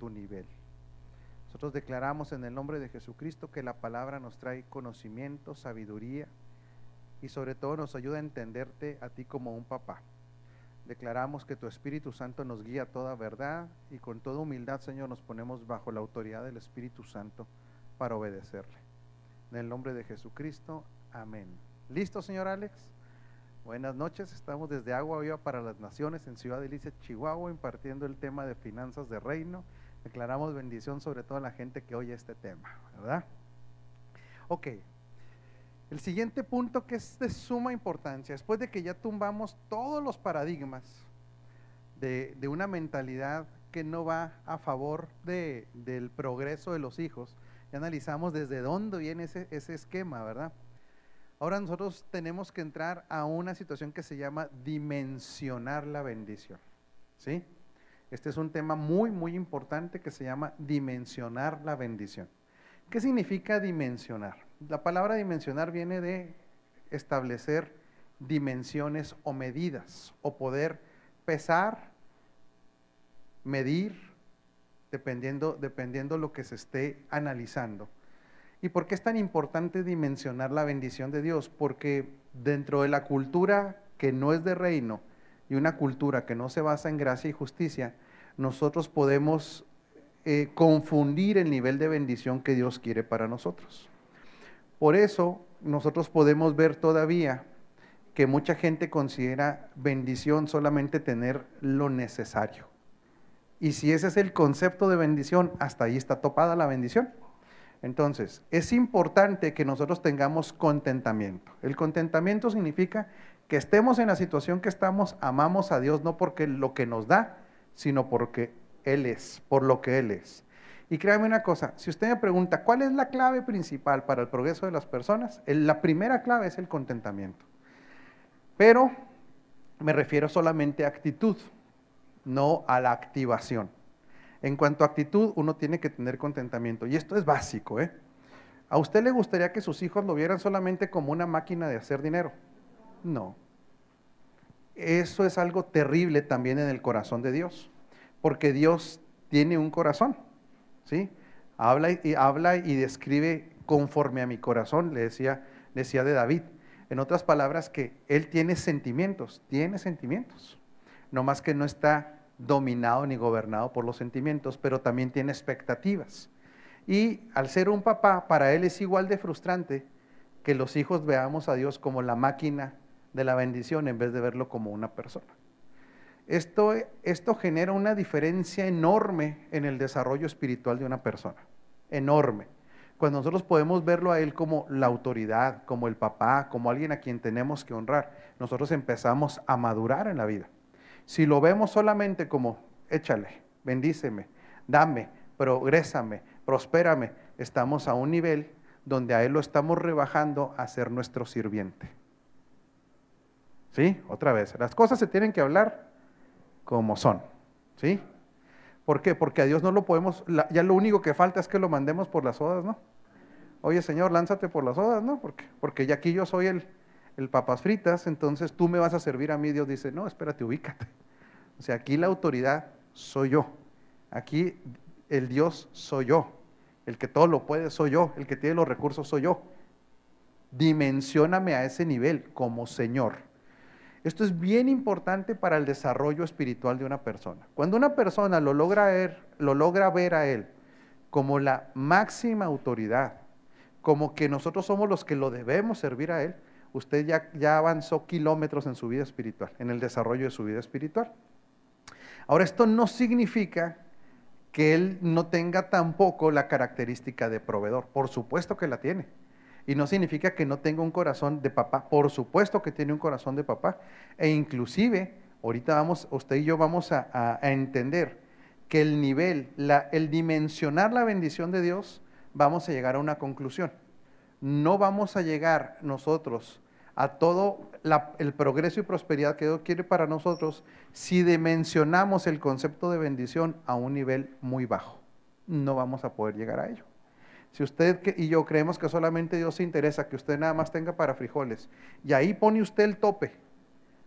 tu nivel. Nosotros declaramos en el nombre de Jesucristo que la palabra nos trae conocimiento, sabiduría y sobre todo nos ayuda a entenderte a ti como un papá. Declaramos que tu Espíritu Santo nos guía a toda verdad y con toda humildad, Señor, nos ponemos bajo la autoridad del Espíritu Santo para obedecerle. En el nombre de Jesucristo, amén. ¿Listo, señor Alex? Buenas noches, estamos desde Agua Viva para las Naciones en Ciudad Delicia, Chihuahua, impartiendo el tema de finanzas de reino. Declaramos bendición sobre toda la gente que oye este tema, ¿verdad? Ok, el siguiente punto que es de suma importancia, después de que ya tumbamos todos los paradigmas de, una mentalidad que no va a favor de, del progreso de los hijos, ya analizamos desde dónde viene ese, ese esquema, ¿verdad? Ahora nosotros tenemos que entrar a una situación que se llama dimensionar la bendición, ¿sí? Este es un tema muy, muy importante que se llama dimensionar la bendición. ¿Qué significa dimensionar? La palabra dimensionar viene de establecer dimensiones o medidas, o poder pesar, medir, dependiendo, dependiendo lo que se esté analizando. ¿Y por qué es tan importante dimensionar la bendición de Dios? Porque dentro de la cultura que no es de reino y una cultura que no se basa en gracia y justicia, nosotros podemos eh, confundir el nivel de bendición que Dios quiere para nosotros. Por eso nosotros podemos ver todavía que mucha gente considera bendición solamente tener lo necesario. Y si ese es el concepto de bendición, hasta ahí está topada la bendición. Entonces, es importante que nosotros tengamos contentamiento. El contentamiento significa que estemos en la situación que estamos, amamos a Dios no porque lo que nos da, sino porque Él es, por lo que Él es. Y créame una cosa, si usted me pregunta, ¿cuál es la clave principal para el progreso de las personas? La primera clave es el contentamiento. Pero me refiero solamente a actitud, no a la activación. En cuanto a actitud, uno tiene que tener contentamiento. Y esto es básico, ¿eh? ¿A usted le gustaría que sus hijos lo vieran solamente como una máquina de hacer dinero? No. Eso es algo terrible también en el corazón de Dios, porque Dios tiene un corazón. ¿sí? Habla y, describe conforme a mi corazón, le decía, decía de David. En otras palabras, que él tiene sentimientos, tiene sentimientos. No más que no está dominado ni gobernado por los sentimientos, pero también tiene expectativas. Y al ser un papá, para él es igual de frustrante que los hijos veamos a Dios como la máquina de la bendición en vez de verlo como una persona. Esto, esto genera una diferencia enorme en el desarrollo espiritual de una persona, enorme. Cuando nosotros podemos verlo a él como la autoridad, como el papá, como alguien a quien tenemos que honrar, nosotros empezamos a madurar en la vida. Si lo vemos solamente como, échale, bendíceme, dame, progrésame, prospérame, estamos a un nivel donde a él lo estamos rebajando a ser nuestro sirviente. ¿Sí? Otra vez, las cosas se tienen que hablar como son. ¿Sí? ¿Por qué? Porque a Dios no lo podemos, ya lo único que falta es que lo mandemos por las odas, ¿no? Oye, Señor, lánzate por las odas, ¿no? Porque, porque ya aquí yo soy el, el papas fritas, entonces tú me vas a servir a mí. Dios dice, no, espérate, ubícate. O sea, aquí la autoridad soy yo. Aquí el Dios soy yo. El que todo lo puede soy yo. El que tiene los recursos soy yo. Dimensioname a ese nivel como Señor. Esto es bien importante para el desarrollo espiritual de una persona. Cuando una persona lo logra ver, lo logra ver a él como la máxima autoridad, como que nosotros somos los que lo debemos servir a él, usted ya, ya avanzó kilómetros en su vida espiritual, en el desarrollo de su vida espiritual. Ahora, esto no significa que él no tenga tampoco la característica de proveedor. Por supuesto que la tiene. Y no significa que no tenga un corazón de papá. Por supuesto que tiene un corazón de papá. E inclusive, ahorita vamos, usted y yo vamos a, entender que el nivel, el dimensionar la bendición de Dios, vamos a llegar a una conclusión. No vamos a llegar nosotros a todo el progreso y prosperidad que Dios quiere para nosotros si dimensionamos el concepto de bendición a un nivel muy bajo. No vamos a poder llegar a ello. Si usted y yo creemos que solamente Dios se interesa que usted nada más tenga para frijoles, y ahí pone usted el tope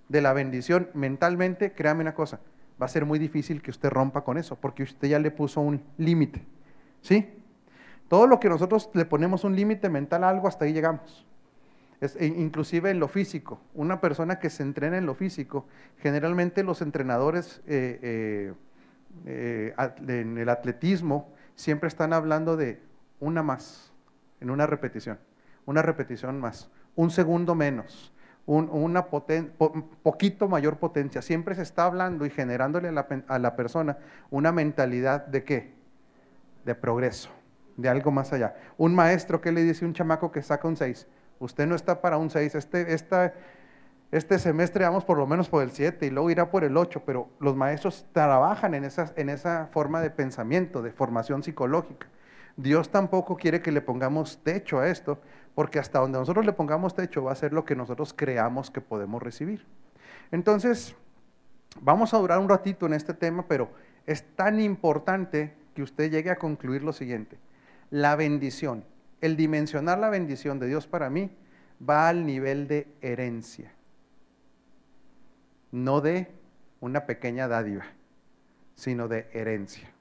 de la bendición mentalmente, créame una cosa, va a ser muy difícil que usted rompa con eso, porque usted ya le puso un límite. ¿Sí? Todo lo que nosotros le ponemos un límite mental a algo, hasta ahí llegamos. Es, e inclusive en lo físico. Una persona que se entrena en lo físico, generalmente los entrenadores eh, eh, eh, en el atletismo siempre están hablando de una más, en una repetición, una repetición más, un segundo menos, un, una poquito mayor potencia. Siempre se está hablando y generándole a la, a la persona una mentalidad de qué? De progreso, de algo más allá. Un maestro que le dice a un chamaco que saca un 6, usted no está para un 6, este, esta, este semestre vamos por lo menos por el 7 y luego irá por el 8, pero los maestros trabajan en, esas, en esa forma de pensamiento, de formación psicológica. Dios tampoco quiere que le pongamos techo a esto, porque hasta donde nosotros le pongamos techo va a ser lo que nosotros creamos que podemos recibir. Entonces, vamos a durar un ratito en este tema, pero es tan importante que usted llegue a concluir lo siguiente. La bendición, el dimensionar la bendición de Dios para mí, va al nivel de herencia, no de una pequeña dádiva, sino de herencia.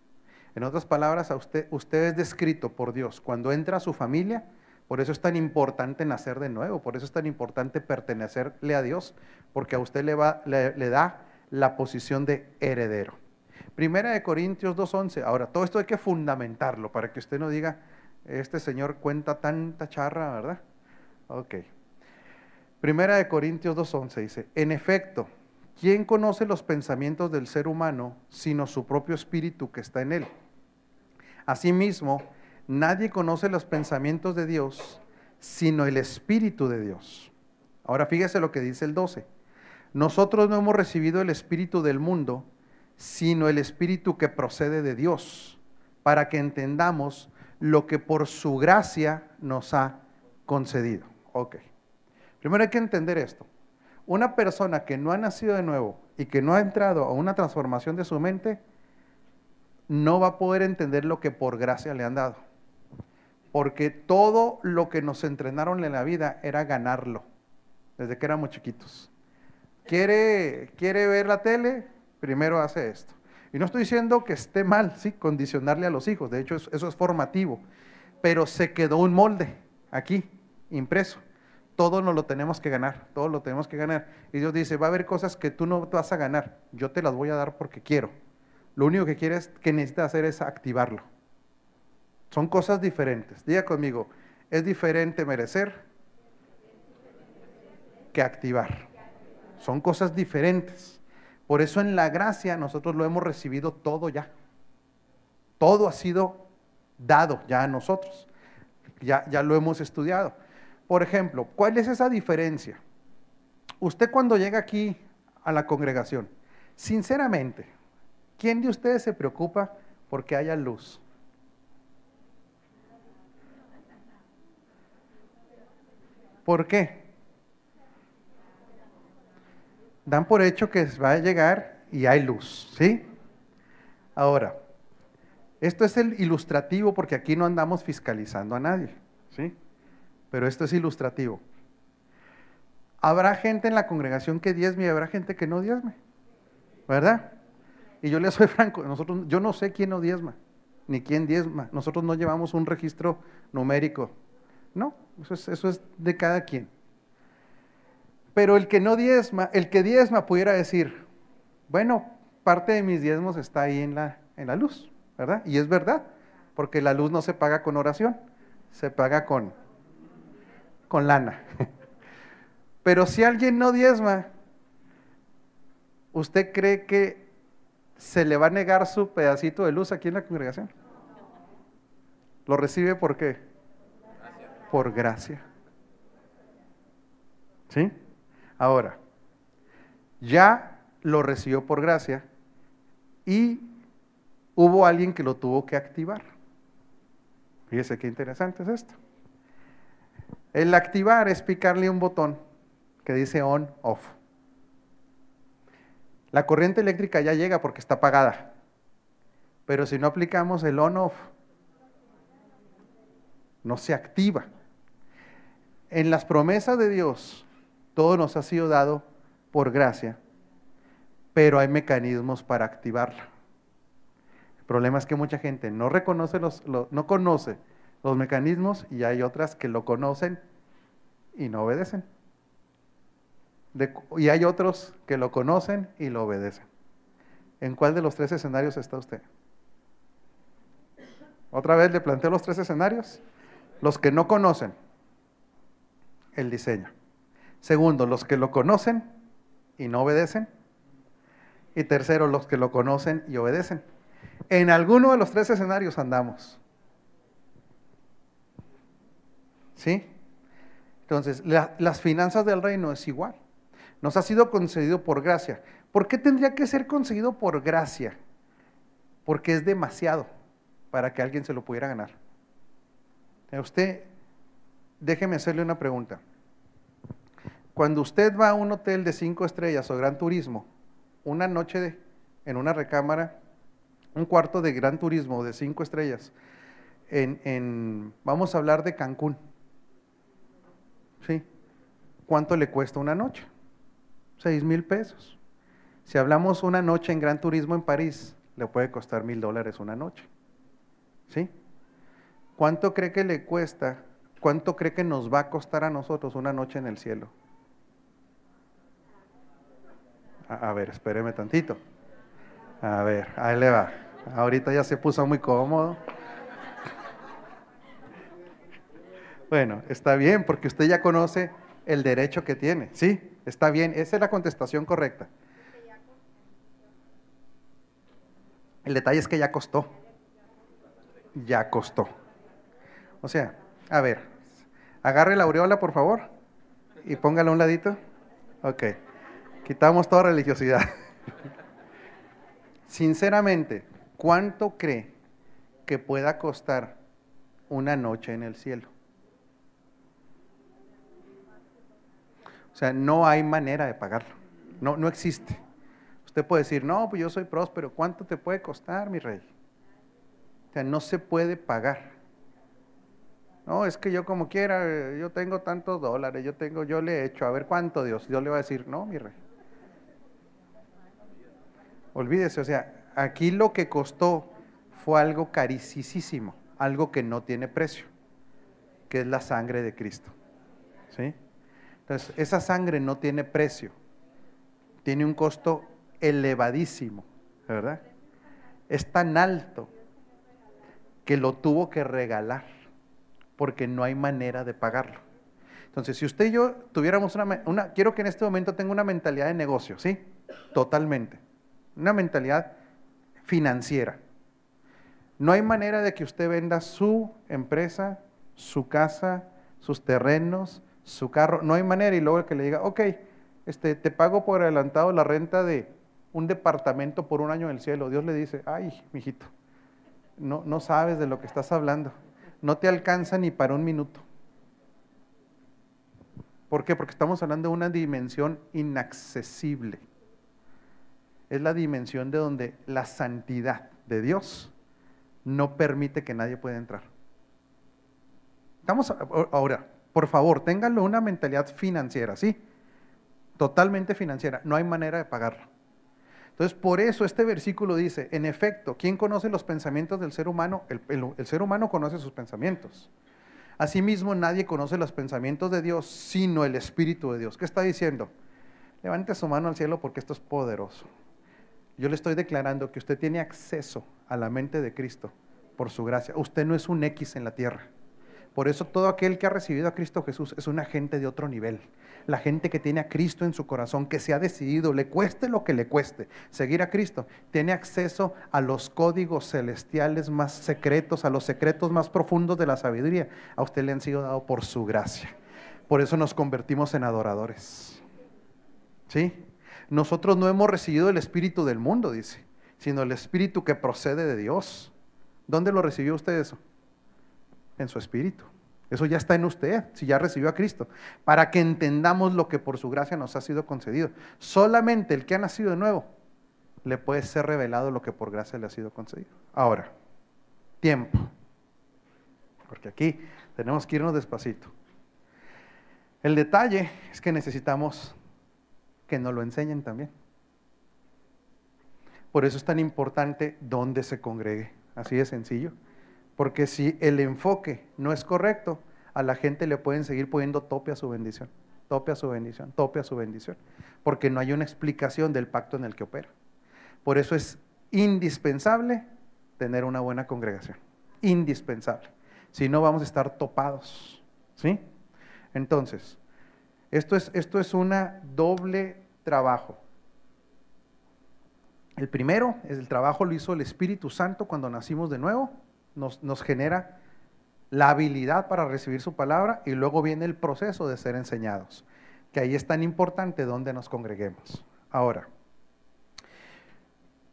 En otras palabras, a usted, usted es descrito por Dios cuando entra a su familia, por eso es tan importante nacer de nuevo, por eso es tan importante pertenecerle a Dios, porque a usted le, le, da la posición de heredero. Primera de Corintios 2.11. Ahora, todo esto hay que fundamentarlo para que usted no diga, este señor cuenta tanta charra, ¿verdad? Ok. Primera de Corintios 2.11 dice, en efecto, ¿quién conoce los pensamientos del ser humano sino su propio espíritu que está en él? Asimismo, nadie conoce los pensamientos de Dios sino el Espíritu de Dios. Ahora fíjese lo que dice el 12. Nosotros no hemos recibido el Espíritu del mundo, sino el Espíritu que procede de Dios, para que entendamos lo que por su gracia nos ha concedido. Ok. Primero hay que entender esto. Una persona que no ha nacido de nuevo y que no ha entrado a una transformación de su mente, no va a poder entender lo que por gracia le han dado. Porque todo lo que nos entrenaron en la vida era ganarlo, desde que éramos chiquitos. ¿Quiere, quiere ver la tele? Primero hace esto. Y no estoy diciendo que esté mal, sí, condicionarle a los hijos, de hecho eso es formativo, pero se quedó un molde aquí, impreso. Todo nos lo tenemos que ganar, todo lo tenemos que ganar. Y Dios dice, va a haber cosas que tú no vas a ganar, yo te las voy a dar porque quiero. Lo único que quieres, que necesitas hacer es activarlo. Son cosas diferentes. Diga conmigo, es diferente merecer que activar. Son cosas diferentes. Por eso en la gracia nosotros lo hemos recibido todo ya. Todo ha sido dado ya a nosotros. Ya, ya lo hemos estudiado. Por ejemplo, ¿cuál es esa diferencia? Usted cuando llega aquí a la congregación, sinceramente, ¿Quién de ustedes se preocupa porque haya luz? ¿Por qué? Dan por hecho que va a llegar y hay luz, ¿sí? Ahora, esto es el ilustrativo porque aquí no andamos fiscalizando a nadie, ¿sí? Pero esto es ilustrativo. Habrá gente en la congregación que diezme y habrá gente que no diezme, ¿verdad? Y yo le soy franco, nosotros, yo no sé quién no diezma, ni quién diezma. Nosotros no llevamos un registro numérico. No, eso es, eso es de cada quien. Pero el que no diezma, el que diezma pudiera decir, bueno, parte de mis diezmos está ahí en la, en la luz, ¿verdad? Y es verdad, porque la luz no se paga con oración, se paga con, con lana. Pero si alguien no diezma, ¿usted cree que se le va a negar su pedacito de luz aquí en la congregación. ¿Lo recibe por qué? Por gracia. ¿Sí? Ahora, ya lo recibió por gracia y hubo alguien que lo tuvo que activar. Fíjese qué interesante es esto. El activar es picarle un botón que dice on, off. La corriente eléctrica ya llega porque está apagada. Pero si no aplicamos el on-off, no se activa. En las promesas de Dios, todo nos ha sido dado por gracia. pero hay mecanismos para activarla. El problema es que mucha gente no reconoce los, no conoce los mecanismos y hay otras que lo conocen y no obedecen. Y hay otros que lo conocen y lo obedecen. ¿En cuál de los tres escenarios está usted? Otra vez le planteo los tres escenarios. Los que no conocen el diseño. Segundo, los que lo conocen y no obedecen. Y tercero, los que lo conocen y obedecen. En alguno de los tres escenarios andamos. ¿Sí? Entonces, las finanzas del reino es igual. Nos ha sido concedido por gracia. ¿Por qué tendría que ser concedido por gracia? Porque es demasiado para que alguien se lo pudiera ganar. Usted, déjeme hacerle una pregunta. Cuando usted va a un hotel de cinco estrellas o gran turismo, una noche en una recámara, un cuarto de gran turismo de cinco estrellas, en, vamos a hablar de Cancún. ¿Sí? ¿Cuánto le cuesta una noche? Seis mil pesos. Si hablamos una noche en gran turismo en París, le puede costar mil dólares una noche. ¿Sí? ¿Cuánto cree que le cuesta? ¿Cuánto cree que nos va a costar a nosotros una noche en el cielo? A, ver, espéreme tantito. A ver, ahí le va. Ahorita ya se puso muy cómodo. Bueno, está bien, porque usted ya conoce el derecho que tiene. Sí, está bien, esa es la contestación correcta. El detalle es que ya costó ya costó. O sea, a ver, agarre la aureola, por favor, y póngala a un ladito. Ok, quitamos toda religiosidad. Sinceramente, ¿cuánto cree que pueda costar una noche en el cielo? O sea, no hay manera de pagarlo. No, no existe. Usted puede decir, no, pues yo soy próspero. ¿Cuánto te puede costar, mi rey? O sea, no se puede pagar. No, es que yo como quiera, yo tengo tantos dólares, yo tengo, yo le he hecho, a ver cuánto Dios. Dios le va a decir, no, mi rey. Olvídese, o sea, aquí lo que costó fue algo carísimo, algo que no tiene precio, que es la sangre de Cristo. ¿Sí? Entonces, esa sangre no tiene precio, tiene un costo elevadísimo, ¿verdad? Es tan alto que lo tuvo que regalar, porque no hay manera de pagarlo. Entonces, si usted y yo tuviéramos una, una, quiero que en este momento tenga una mentalidad de negocio, ¿sí? Totalmente. Una mentalidad financiera. No hay manera de que usted venda su empresa, su casa, sus terrenos, su carro. No hay manera y luego que le diga, ok, este, te pago por adelantado la renta de un departamento por un año en el cielo. Dios le dice, ay, mijito, no, no sabes de lo que estás hablando. No te alcanza ni para un minuto. ¿Por qué? Porque estamos hablando de una dimensión inaccesible. Es la dimensión de donde la santidad de Dios no permite que nadie pueda entrar. Estamos ahora, por favor, ténganlo una mentalidad financiera, ¿sí? Totalmente financiera. No hay manera de pagarlo. Entonces, por eso este versículo dice, en efecto, ¿quién conoce los pensamientos del ser humano? El, ser humano conoce sus pensamientos. Asimismo, nadie conoce los pensamientos de Dios sino el Espíritu de Dios. ¿Qué está diciendo? Levante su mano al cielo porque esto es poderoso. Yo le estoy declarando que usted tiene acceso a la mente de Cristo por su gracia. Usted no es un X en la tierra. Por eso todo aquel que ha recibido a Cristo Jesús es un agente de otro nivel la gente que tiene a Cristo en su corazón, que se ha decidido, le cueste lo que le cueste, seguir a Cristo, tiene acceso a los códigos celestiales más secretos, a los secretos más profundos de la sabiduría. A usted le han sido dados por su gracia. Por eso nos convertimos en adoradores. ¿Sí? Nosotros no hemos recibido el espíritu del mundo, dice, sino el espíritu que procede de Dios. ¿Dónde lo recibió usted eso? En su espíritu. Eso ya está en usted, si ya recibió a Cristo, para que entendamos lo que por su gracia nos ha sido concedido. Solamente el que ha nacido de nuevo le puede ser revelado lo que por gracia le ha sido concedido. Ahora, tiempo. Porque aquí tenemos que irnos despacito. El detalle es que necesitamos que nos lo enseñen también. Por eso es tan importante dónde se congregue, así de sencillo. Porque si el enfoque no es correcto, a la gente le pueden seguir poniendo tope a su bendición, tope a su bendición, tope a su bendición, porque no hay una explicación del pacto en el que opera. Por eso es indispensable tener una buena congregación, indispensable. Si no, vamos a estar topados, ¿sí? Entonces, esto es, esto es una doble trabajo. El primero, el trabajo lo hizo el Espíritu Santo cuando nacimos de nuevo, nos, nos genera la habilidad para recibir su palabra y luego viene el proceso de ser enseñados, que ahí es tan importante donde nos congreguemos. Ahora,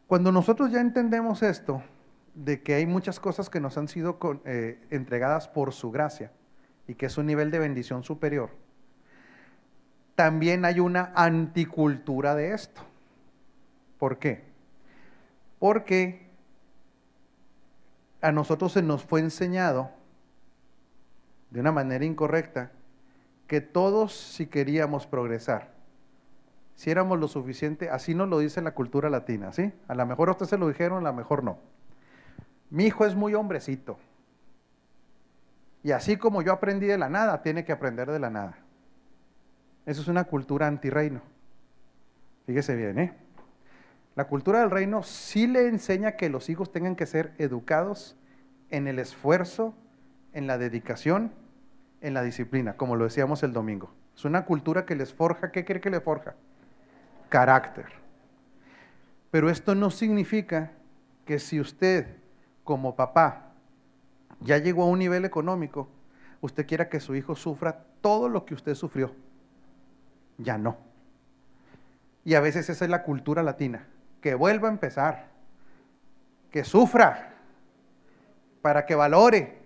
cuando nosotros ya entendemos esto, de que hay muchas cosas que nos han sido eh, entregadas por su gracia y que es un nivel de bendición superior, también hay una anticultura de esto. ¿Por qué? Porque a nosotros se nos fue enseñado de una manera incorrecta que todos si queríamos progresar, si éramos lo suficiente, así nos lo dice la cultura latina, ¿sí? A lo mejor a usted se lo dijeron, a lo mejor no. Mi hijo es muy hombrecito. Y así como yo aprendí de la nada, tiene que aprender de la nada. Eso es una cultura antirreino. Fíjese bien, ¿eh? La cultura del reino sí le enseña que los hijos tengan que ser educados en el esfuerzo, en la dedicación, en la disciplina, como lo decíamos el domingo. Es una cultura que les forja, ¿qué quiere que le forja? Carácter. Pero esto no significa que si usted como papá ya llegó a un nivel económico, usted quiera que su hijo sufra todo lo que usted sufrió. Ya no. Y a veces esa es la cultura latina, que vuelva a empezar, que sufra, para que valore,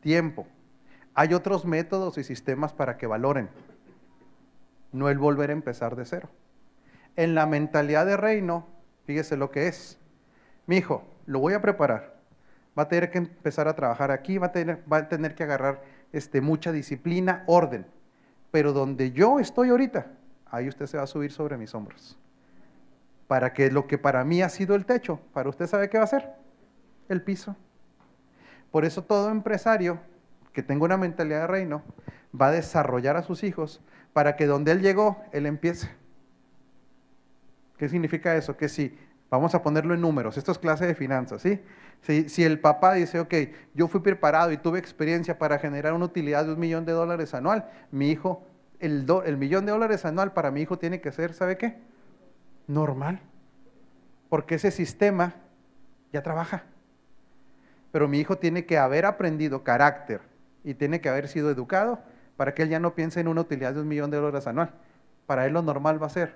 tiempo. Hay otros métodos y sistemas para que valoren, no el volver a empezar de cero. En la mentalidad de reino, fíjese lo que es. Mi hijo, lo voy a preparar. Va a tener que empezar a trabajar aquí, va a tener, va a tener que agarrar este, mucha disciplina, orden. Pero donde yo estoy ahorita, ahí usted se va a subir sobre mis hombros. Para que lo que para mí ha sido el techo, para usted sabe qué va a ser? El piso. Por eso todo empresario que tenga una mentalidad de reino va a desarrollar a sus hijos para que donde él llegó, él empiece. ¿Qué significa eso? Que si, vamos a ponerlo en números, esto es clase de finanzas, ¿sí? Si, si, el papá dice, ok, yo fui preparado y tuve experiencia para generar una utilidad de un millón de dólares anual, mi hijo, el, el millón de dólares anual para mi hijo tiene que ser, ¿sabe qué? Normal. Porque ese sistema ya trabaja pero mi hijo tiene que haber aprendido carácter y tiene que haber sido educado para que él ya no piense en una utilidad de un millón de dólares anual. Para él lo normal va a ser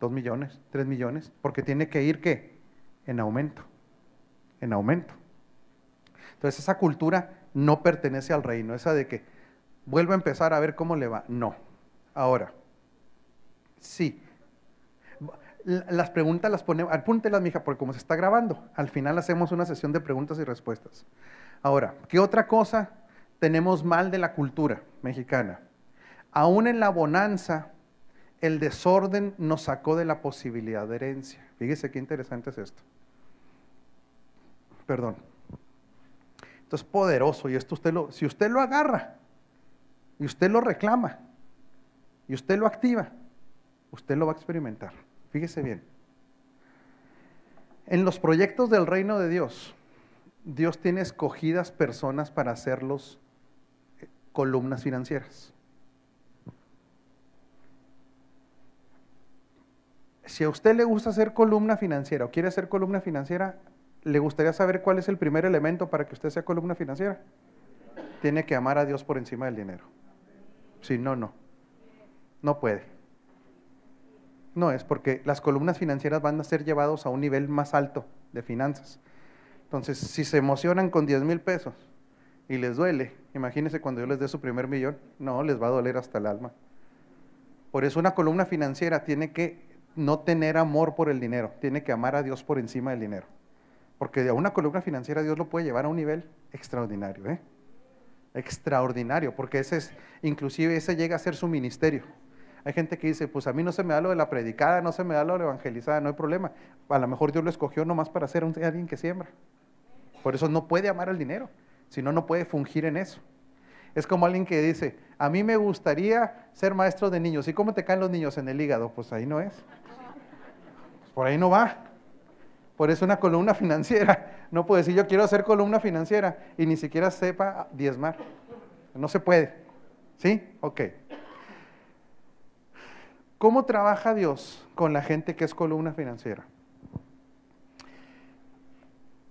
dos millones, tres millones, porque tiene que ir qué? En aumento, en aumento. Entonces esa cultura no pertenece al reino, esa de que vuelva a empezar a ver cómo le va. No. Ahora, sí, las preguntas las ponemos, apúntelas, mija, porque como se está grabando, al final hacemos una sesión de preguntas y respuestas. Ahora, ¿qué otra cosa tenemos mal de la cultura mexicana? Aún en la bonanza, el desorden nos sacó de la posibilidad de herencia. Fíjese qué interesante es esto. Perdón. Esto es poderoso y esto usted lo, si usted lo agarra y usted lo reclama y usted lo activa, usted lo va a experimentar. Fíjese bien. En los proyectos del reino de Dios, Dios tiene escogidas personas para hacerlos eh, columnas financieras. Si a usted le gusta hacer columna financiera o quiere hacer columna financiera, ¿le gustaría saber cuál es el primer elemento para que usted sea columna financiera? Tiene que amar a Dios por encima del dinero. Si no, no. No puede. No, es porque las columnas financieras van a ser llevados a un nivel más alto de finanzas. Entonces, si se emocionan con 10 mil pesos y les duele, imagínense cuando yo les dé su primer millón, no, les va a doler hasta el alma. Por eso una columna financiera tiene que no tener amor por el dinero, tiene que amar a Dios por encima del dinero. Porque a una columna financiera Dios lo puede llevar a un nivel extraordinario, ¿eh? Extraordinario, porque ese es, inclusive ese llega a ser su ministerio Hay gente que dice, pues a mí no se me da lo de la predicada, no se me da lo de la evangelizada, no hay problema. A lo mejor Dios lo escogió nomás para ser alguien que siembra. Por eso no puede amar el dinero, si no, no puede fungir en eso. Es como alguien que dice, a mí me gustaría ser maestro de niños. ¿Y cómo te caen los niños en el hígado? Pues ahí no es. Pues por ahí no va. Por eso una columna financiera. No puede decir yo quiero hacer columna financiera y ni siquiera sepa diezmar. No se puede. ¿Sí? Ok. ¿Cómo trabaja Dios con la gente que es columna financiera?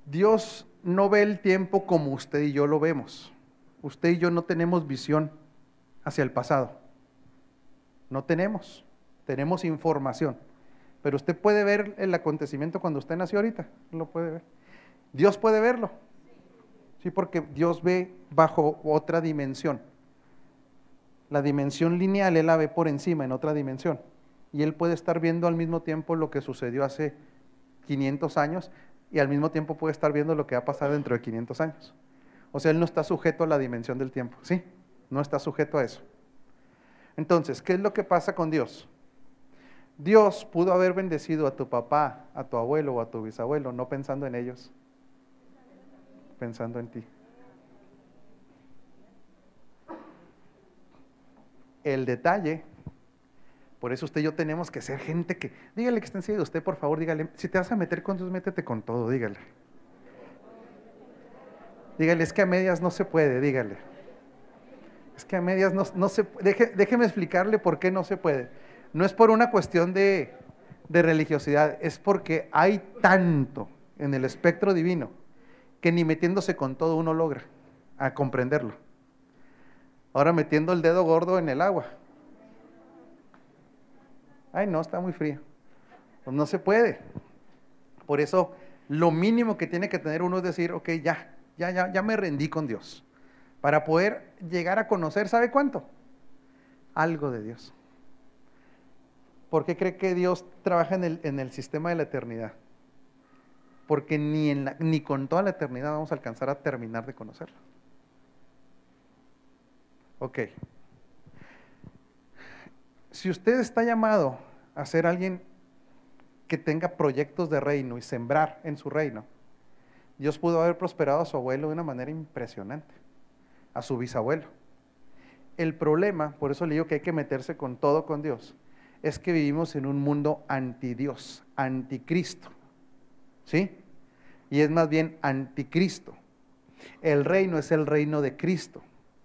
Dios no ve el tiempo como usted y yo lo vemos. Usted y yo no tenemos visión hacia el pasado. No tenemos. Tenemos información. Pero usted puede ver el acontecimiento cuando usted nació ahorita. Lo puede ver. Dios puede verlo. Sí, porque Dios ve bajo otra dimensión. La dimensión lineal Él la ve por encima, en otra dimensión. Y Él puede estar viendo al mismo tiempo lo que sucedió hace 500 años y al mismo tiempo puede estar viendo lo que va a pasar dentro de 500 años. O sea, Él no está sujeto a la dimensión del tiempo, ¿sí? No está sujeto a eso. Entonces, ¿qué es lo que pasa con Dios? Dios pudo haber bendecido a tu papá, a tu abuelo o a tu bisabuelo, no pensando en ellos, pensando en ti. El detalle, por eso usted y yo tenemos que ser gente que, dígale que está de usted, por favor, dígale, si te vas a meter con Dios, métete con todo, dígale. Dígale, es que a medias no se puede, dígale. Es que a medias no, se puede. déjeme explicarle por qué no se puede. No es por una cuestión de, de religiosidad, es porque hay tanto en el espectro divino que ni metiéndose con todo uno logra a comprenderlo. Ahora metiendo el dedo gordo en el agua. Ay, no, está muy frío. Pues no se puede. Por eso, lo mínimo que tiene que tener uno es decir, ok, ya, ya, ya, ya me rendí con Dios. Para poder llegar a conocer, ¿sabe cuánto? Algo de Dios. ¿Por qué cree que Dios trabaja en el, en el sistema de la eternidad? Porque ni, en ni con toda la eternidad vamos a alcanzar a terminar de conocerlo. Ok. Si usted está llamado a ser alguien que tenga proyectos de reino y sembrar en su reino, Dios pudo haber prosperado a su abuelo de una manera impresionante, a su bisabuelo. El problema, por eso le digo que hay que meterse con todo con Dios, es que vivimos en un mundo anti Dios, anticristo. ¿Sí? Y es más bien anticristo. El reino es el reino de Cristo.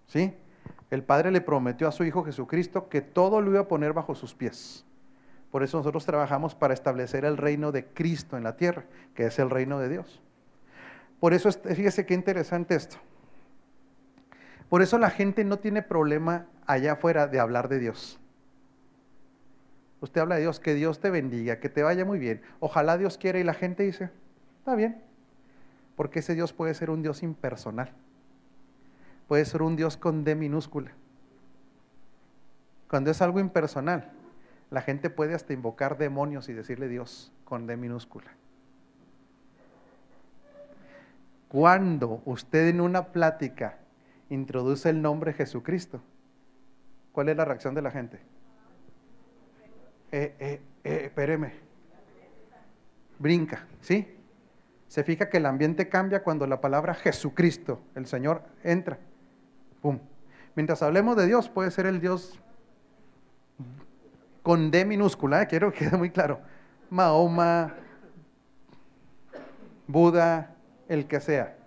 ¿Sí? El Padre le prometió a su Hijo Jesucristo que todo lo iba a poner bajo sus pies. Por eso nosotros trabajamos para establecer el reino de Cristo en la tierra, que es el reino de Dios. Por eso, fíjese qué interesante esto. Por eso la gente no tiene problema allá afuera de hablar de Dios. Usted habla de Dios, que Dios te bendiga, que te vaya muy bien. Ojalá Dios quiera y la gente dice, está bien. Porque ese Dios puede ser un Dios impersonal. Puede ser un Dios con D minúscula. Cuando es algo impersonal, la gente puede hasta invocar demonios y decirle Dios con D minúscula. Cuando usted en una plática introduce el nombre Jesucristo, ¿cuál es la reacción de la gente? eh, eh, eh, espéreme, brinca, ¿sí? Se fija que el ambiente cambia cuando la palabra Jesucristo, el Señor, entra. ¡Pum! Mientras hablemos de Dios, puede ser el Dios con D minúscula, ¿eh? quiero que quede muy claro. Mahoma, Buda, el que sea.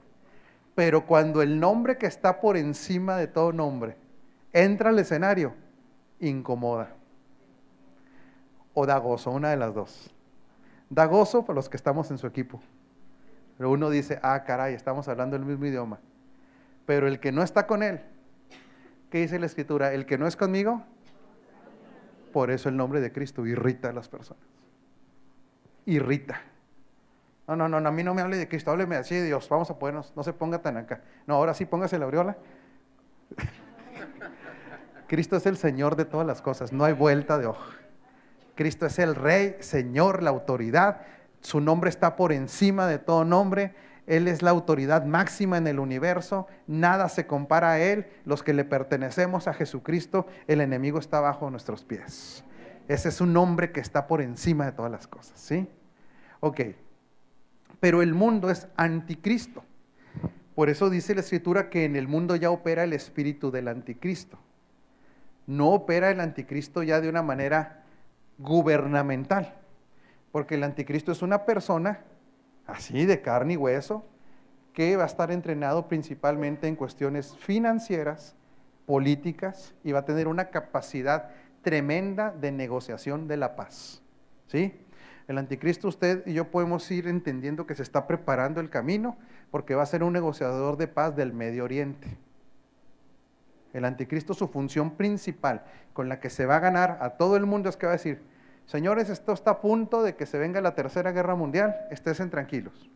Pero cuando el nombre que está por encima de todo nombre entra al escenario, incomoda o da gozo, una de las dos. Da gozo para los que estamos en su equipo. Pero uno dice, ah, caray, estamos hablando el mismo idioma. Pero el que no está con él, ¿qué dice la escritura? El que no es conmigo, por eso el nombre de Cristo irrita a las personas. Irrita. No, no, no, a mí no me hable de Cristo, hábleme así de Dios, vamos a ponernos, no se ponga tan acá. No, ahora sí póngase la aureola. Cristo es el Señor de todas las cosas, no hay vuelta de hoja. Cristo es el Rey, Señor, la autoridad. Su nombre está por encima de todo nombre. Él es la autoridad máxima en el universo, nada se compara a Él, los que le pertenecemos a Jesucristo, el enemigo está bajo nuestros pies. Ese es un nombre que está por encima de todas las cosas, ¿sí? Ok, pero el mundo es anticristo. Por eso dice la escritura que en el mundo ya opera el espíritu del anticristo. No opera el anticristo ya de una manera gubernamental, porque el anticristo es una persona así de carne y hueso, que va a estar entrenado principalmente en cuestiones financieras, políticas y va a tener una capacidad tremenda de negociación de la paz. ¿Sí? El anticristo usted y yo podemos ir entendiendo que se está preparando el camino porque va a ser un negociador de paz del Medio Oriente. El anticristo su función principal con la que se va a ganar a todo el mundo es que va a decir, señores, esto está a punto de que se venga la tercera guerra mundial, estén tranquilos.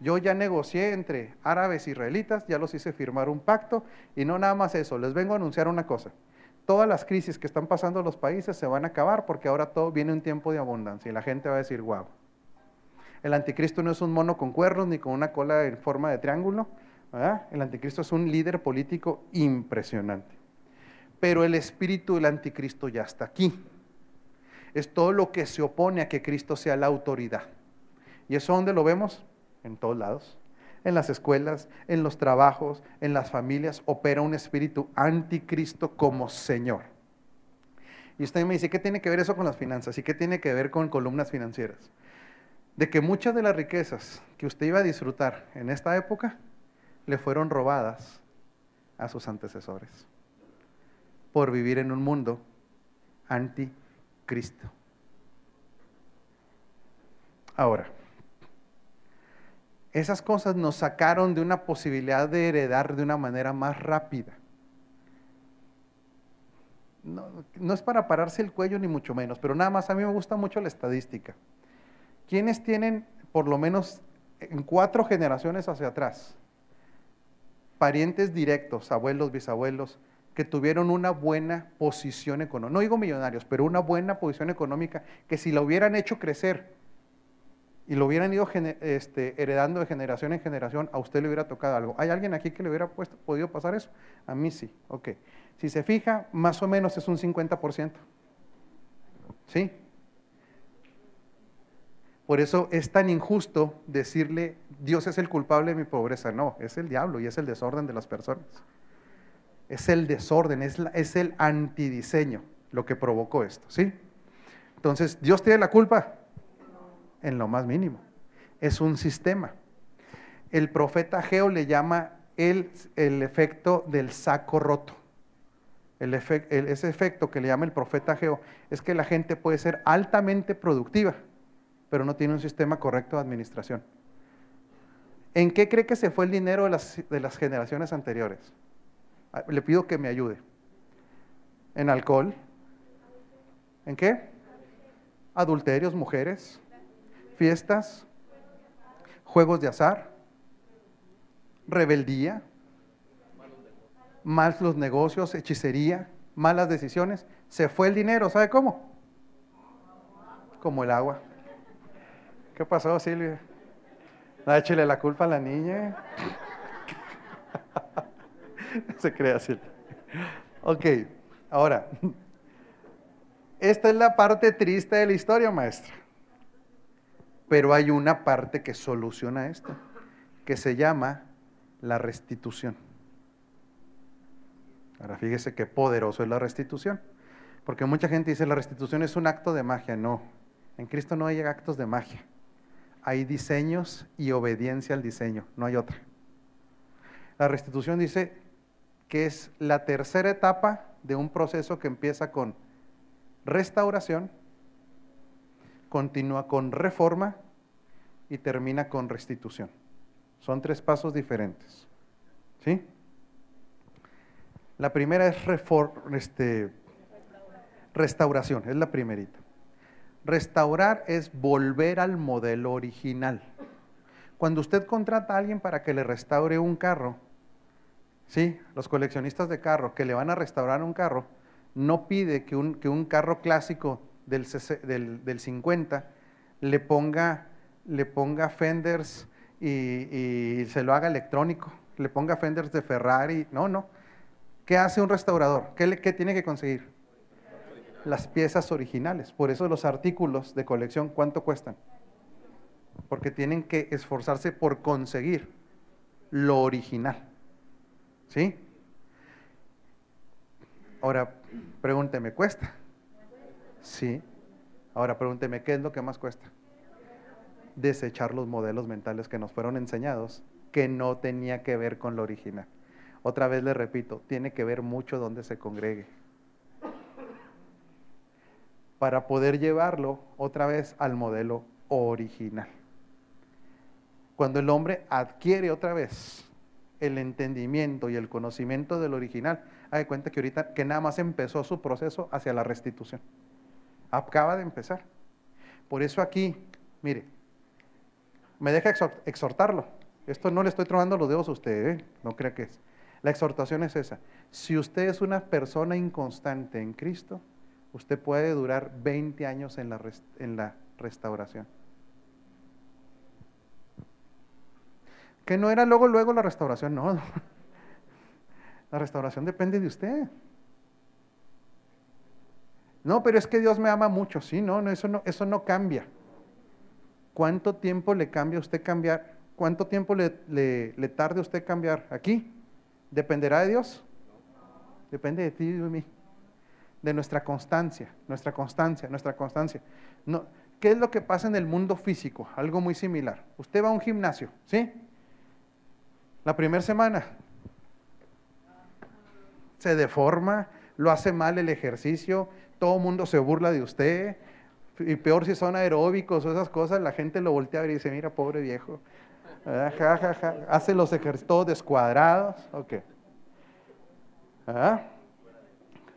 Yo ya negocié entre árabes e israelitas, ya los hice firmar un pacto y no nada más eso, les vengo a anunciar una cosa. Todas las crisis que están pasando los países se van a acabar porque ahora todo viene un tiempo de abundancia y la gente va a decir, wow. El anticristo no es un mono con cuernos ni con una cola en forma de triángulo. El anticristo es un líder político impresionante. Pero el espíritu del anticristo ya está aquí es todo lo que se opone a que Cristo sea la autoridad. ¿Y eso dónde lo vemos? En todos lados. En las escuelas, en los trabajos, en las familias, opera un espíritu anticristo como Señor. Y usted me dice, ¿qué tiene que ver eso con las finanzas? ¿Y qué tiene que ver con columnas financieras? De que muchas de las riquezas que usted iba a disfrutar en esta época le fueron robadas a sus antecesores por vivir en un mundo anticristo Cristo. Ahora, esas cosas nos sacaron de una posibilidad de heredar de una manera más rápida. No, es para pararse el cuello ni mucho menos, pero nada más a mí me gusta mucho la estadística. ¿Quiénes tienen por lo menos en cuatro generaciones hacia atrás? Parientes directos, abuelos, bisabuelos, que tuvieron una buena posición económica, no digo millonarios, pero una buena posición económica, que si la hubieran hecho crecer y lo hubieran ido este, heredando de generación en generación, a usted le hubiera tocado algo. ¿Hay alguien aquí que le hubiera puesto, podido pasar eso? A mí sí, ok. Si se fija, más o menos es un 50%. ¿Sí? Por eso es tan injusto decirle, Dios es el culpable de mi pobreza. No, es el diablo y es el desorden de las personas es el desorden, es, el antidiseño lo que provocó esto, ¿sí? Entonces, ¿Dios tiene la culpa? En lo más mínimo. Es un sistema. El profeta Geo le llama el, el efecto del saco roto. El ese efecto que le llama el profeta Geo es que la gente puede ser altamente productiva, pero no tiene un sistema correcto de administración. ¿En qué cree que se fue el dinero de las, de las generaciones anteriores? Ah, le pido que me ayude. ¿En alcohol? ¿En qué? Adulterios, mujeres, fiestas, juegos de azar, rebeldía, malos los negocios, hechicería, malas decisiones. Se fue el dinero, ¿sabe cómo? Como el agua. ¿Qué pasó, Silvia? No, échele la culpa a la niña. Se crea así. Ok, ahora, esta es la parte triste de la historia, maestra. Pero hay una parte que soluciona esto, que se llama la restitución. Ahora fíjese qué poderoso es la restitución. Porque mucha gente dice la restitución es un acto de magia. No, en Cristo no hay actos de magia. Hay diseños y obediencia al diseño, no hay otra. La restitución dice, que es la tercera etapa de un proceso que empieza con restauración, continúa con reforma y termina con restitución. Son tres pasos diferentes. ¿Sí? La primera es este, restauración, es la primerita. Restaurar es volver al modelo original. Cuando usted contrata a alguien para que le restaure un carro, Sí, los coleccionistas de carro que le van a restaurar un carro, no pide que un, que un carro clásico del, del, 50 le ponga, le ponga fenders y, se lo haga electrónico, le ponga fenders de Ferrari. No, no. ¿Qué hace un restaurador? ¿Qué, qué tiene que conseguir? Las piezas originales. Por eso los artículos de colección, ¿cuánto cuestan? Porque tienen que esforzarse por conseguir lo original. ¿Sí? Ahora, pregúnteme, ¿cuesta? Sí. Ahora pregúnteme, ¿qué es lo que más cuesta? Desechar los modelos mentales que nos fueron enseñados que no tenía que ver con lo original. Otra vez le repito, tiene que ver mucho donde se congregue. Para poder llevarlo otra vez al modelo original. Cuando el hombre adquiere otra vez el entendimiento y el conocimiento del original, hay cuenta que ahorita que nada más empezó su proceso hacia la restitución. Acaba de empezar. Por eso aquí, mire, me deja exhortarlo. Esto no le estoy trovando los dedos a usted, ¿eh? no crea que es. La exhortación es esa. Si usted es una persona inconstante en Cristo, usted puede durar 20 años en la restauración. Que no era luego, luego la restauración, no. La restauración depende de usted. No, pero es que Dios me ama mucho. Sí, no, no, eso no, eso no cambia. ¿Cuánto tiempo le cambia a usted cambiar? ¿Cuánto tiempo le, le, le tarde usted cambiar? ¿Aquí? ¿Dependerá de Dios? Depende de ti y de mí. De nuestra constancia, nuestra constancia, nuestra constancia. No, ¿Qué es lo que pasa en el mundo físico? Algo muy similar. Usted va a un gimnasio, ¿sí? La primera semana se deforma, lo hace mal el ejercicio, todo el mundo se burla de usted, y peor si son aeróbicos o esas cosas, la gente lo voltea y dice, mira, pobre viejo, hace los ejercicios descuadrados, ok. ¿Ah?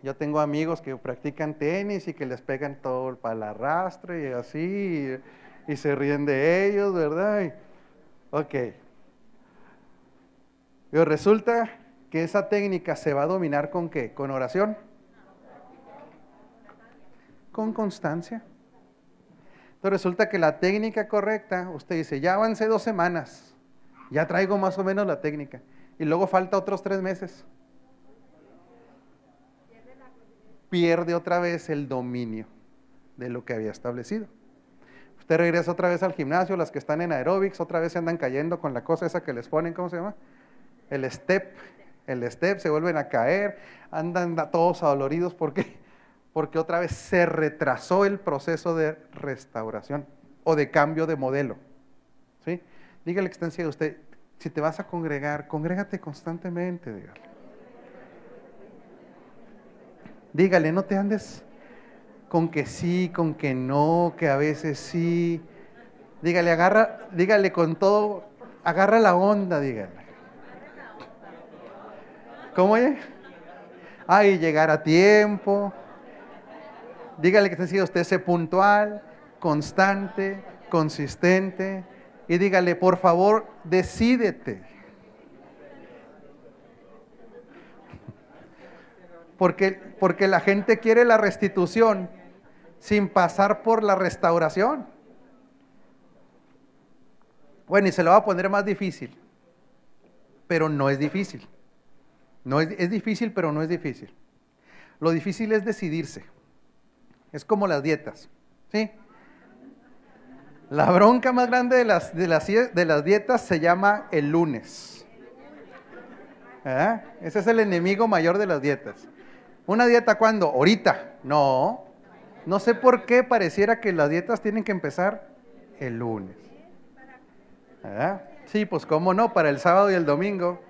Yo tengo amigos que practican tenis y que les pegan todo el arrastre y así, y, se ríen de ellos, ¿verdad? ok. Pero resulta que esa técnica se va a dominar con qué? ¿Con oración? Con constancia. Entonces resulta que la técnica correcta, usted dice, ya avancé dos semanas, ya traigo más o menos la técnica, y luego falta otros tres meses. Pierde otra vez el dominio de lo que había establecido. Usted regresa otra vez al gimnasio, las que están en aeróbics, otra vez se andan cayendo con la cosa esa que les ponen, ¿cómo se llama? El step, el step, se vuelven a caer, andan todos adoloridos. ¿Por qué? Porque otra vez se retrasó el proceso de restauración o de cambio de modelo. ¿Sí? Dígale que está usted, si te vas a congregar, congrégate constantemente, dígale. Dígale, no te andes con que sí, con que no, que a veces sí. Dígale, agarra, dígale con todo, agarra la onda, dígale. ¿Cómo es? Ay, llegar a tiempo. Dígale que sido usted sea puntual, constante, consistente. Y dígale, por favor, decídete. Porque, porque la gente quiere la restitución sin pasar por la restauración. Bueno, y se lo va a poner más difícil, pero no es difícil. No es, es difícil, pero no es difícil. Lo difícil es decidirse. Es como las dietas. ¿sí? La bronca más grande de las, de las, de las dietas se llama el lunes. Ese es el enemigo mayor de las dietas. ¿Una dieta cuándo? Ahorita. No. No sé por qué pareciera que las dietas tienen que empezar el lunes. Sí, pues cómo no, para el sábado y el domingo.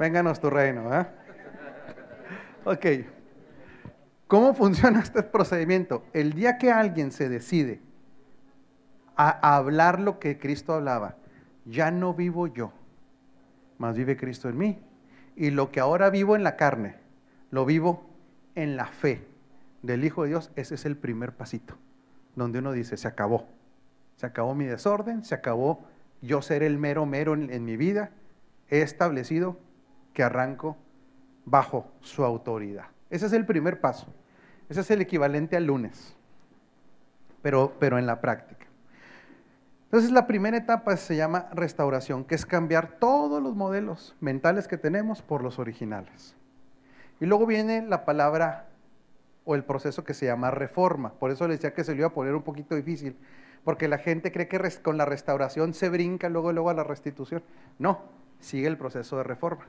Vénganos tu reino. ¿eh? Ok. ¿Cómo funciona este procedimiento? El día que alguien se decide a hablar lo que Cristo hablaba, ya no vivo yo, más vive Cristo en mí. Y lo que ahora vivo en la carne, lo vivo en la fe del Hijo de Dios. Ese es el primer pasito, donde uno dice, se acabó. Se acabó mi desorden, se acabó yo ser el mero mero en, en mi vida. He establecido que arranco bajo su autoridad. Ese es el primer paso. Ese es el equivalente al lunes, pero, pero en la práctica. Entonces la primera etapa se llama restauración, que es cambiar todos los modelos mentales que tenemos por los originales. Y luego viene la palabra o el proceso que se llama reforma. Por eso les decía que se le iba a poner un poquito difícil, porque la gente cree que con la restauración se brinca luego luego a la restitución. No, sigue el proceso de reforma.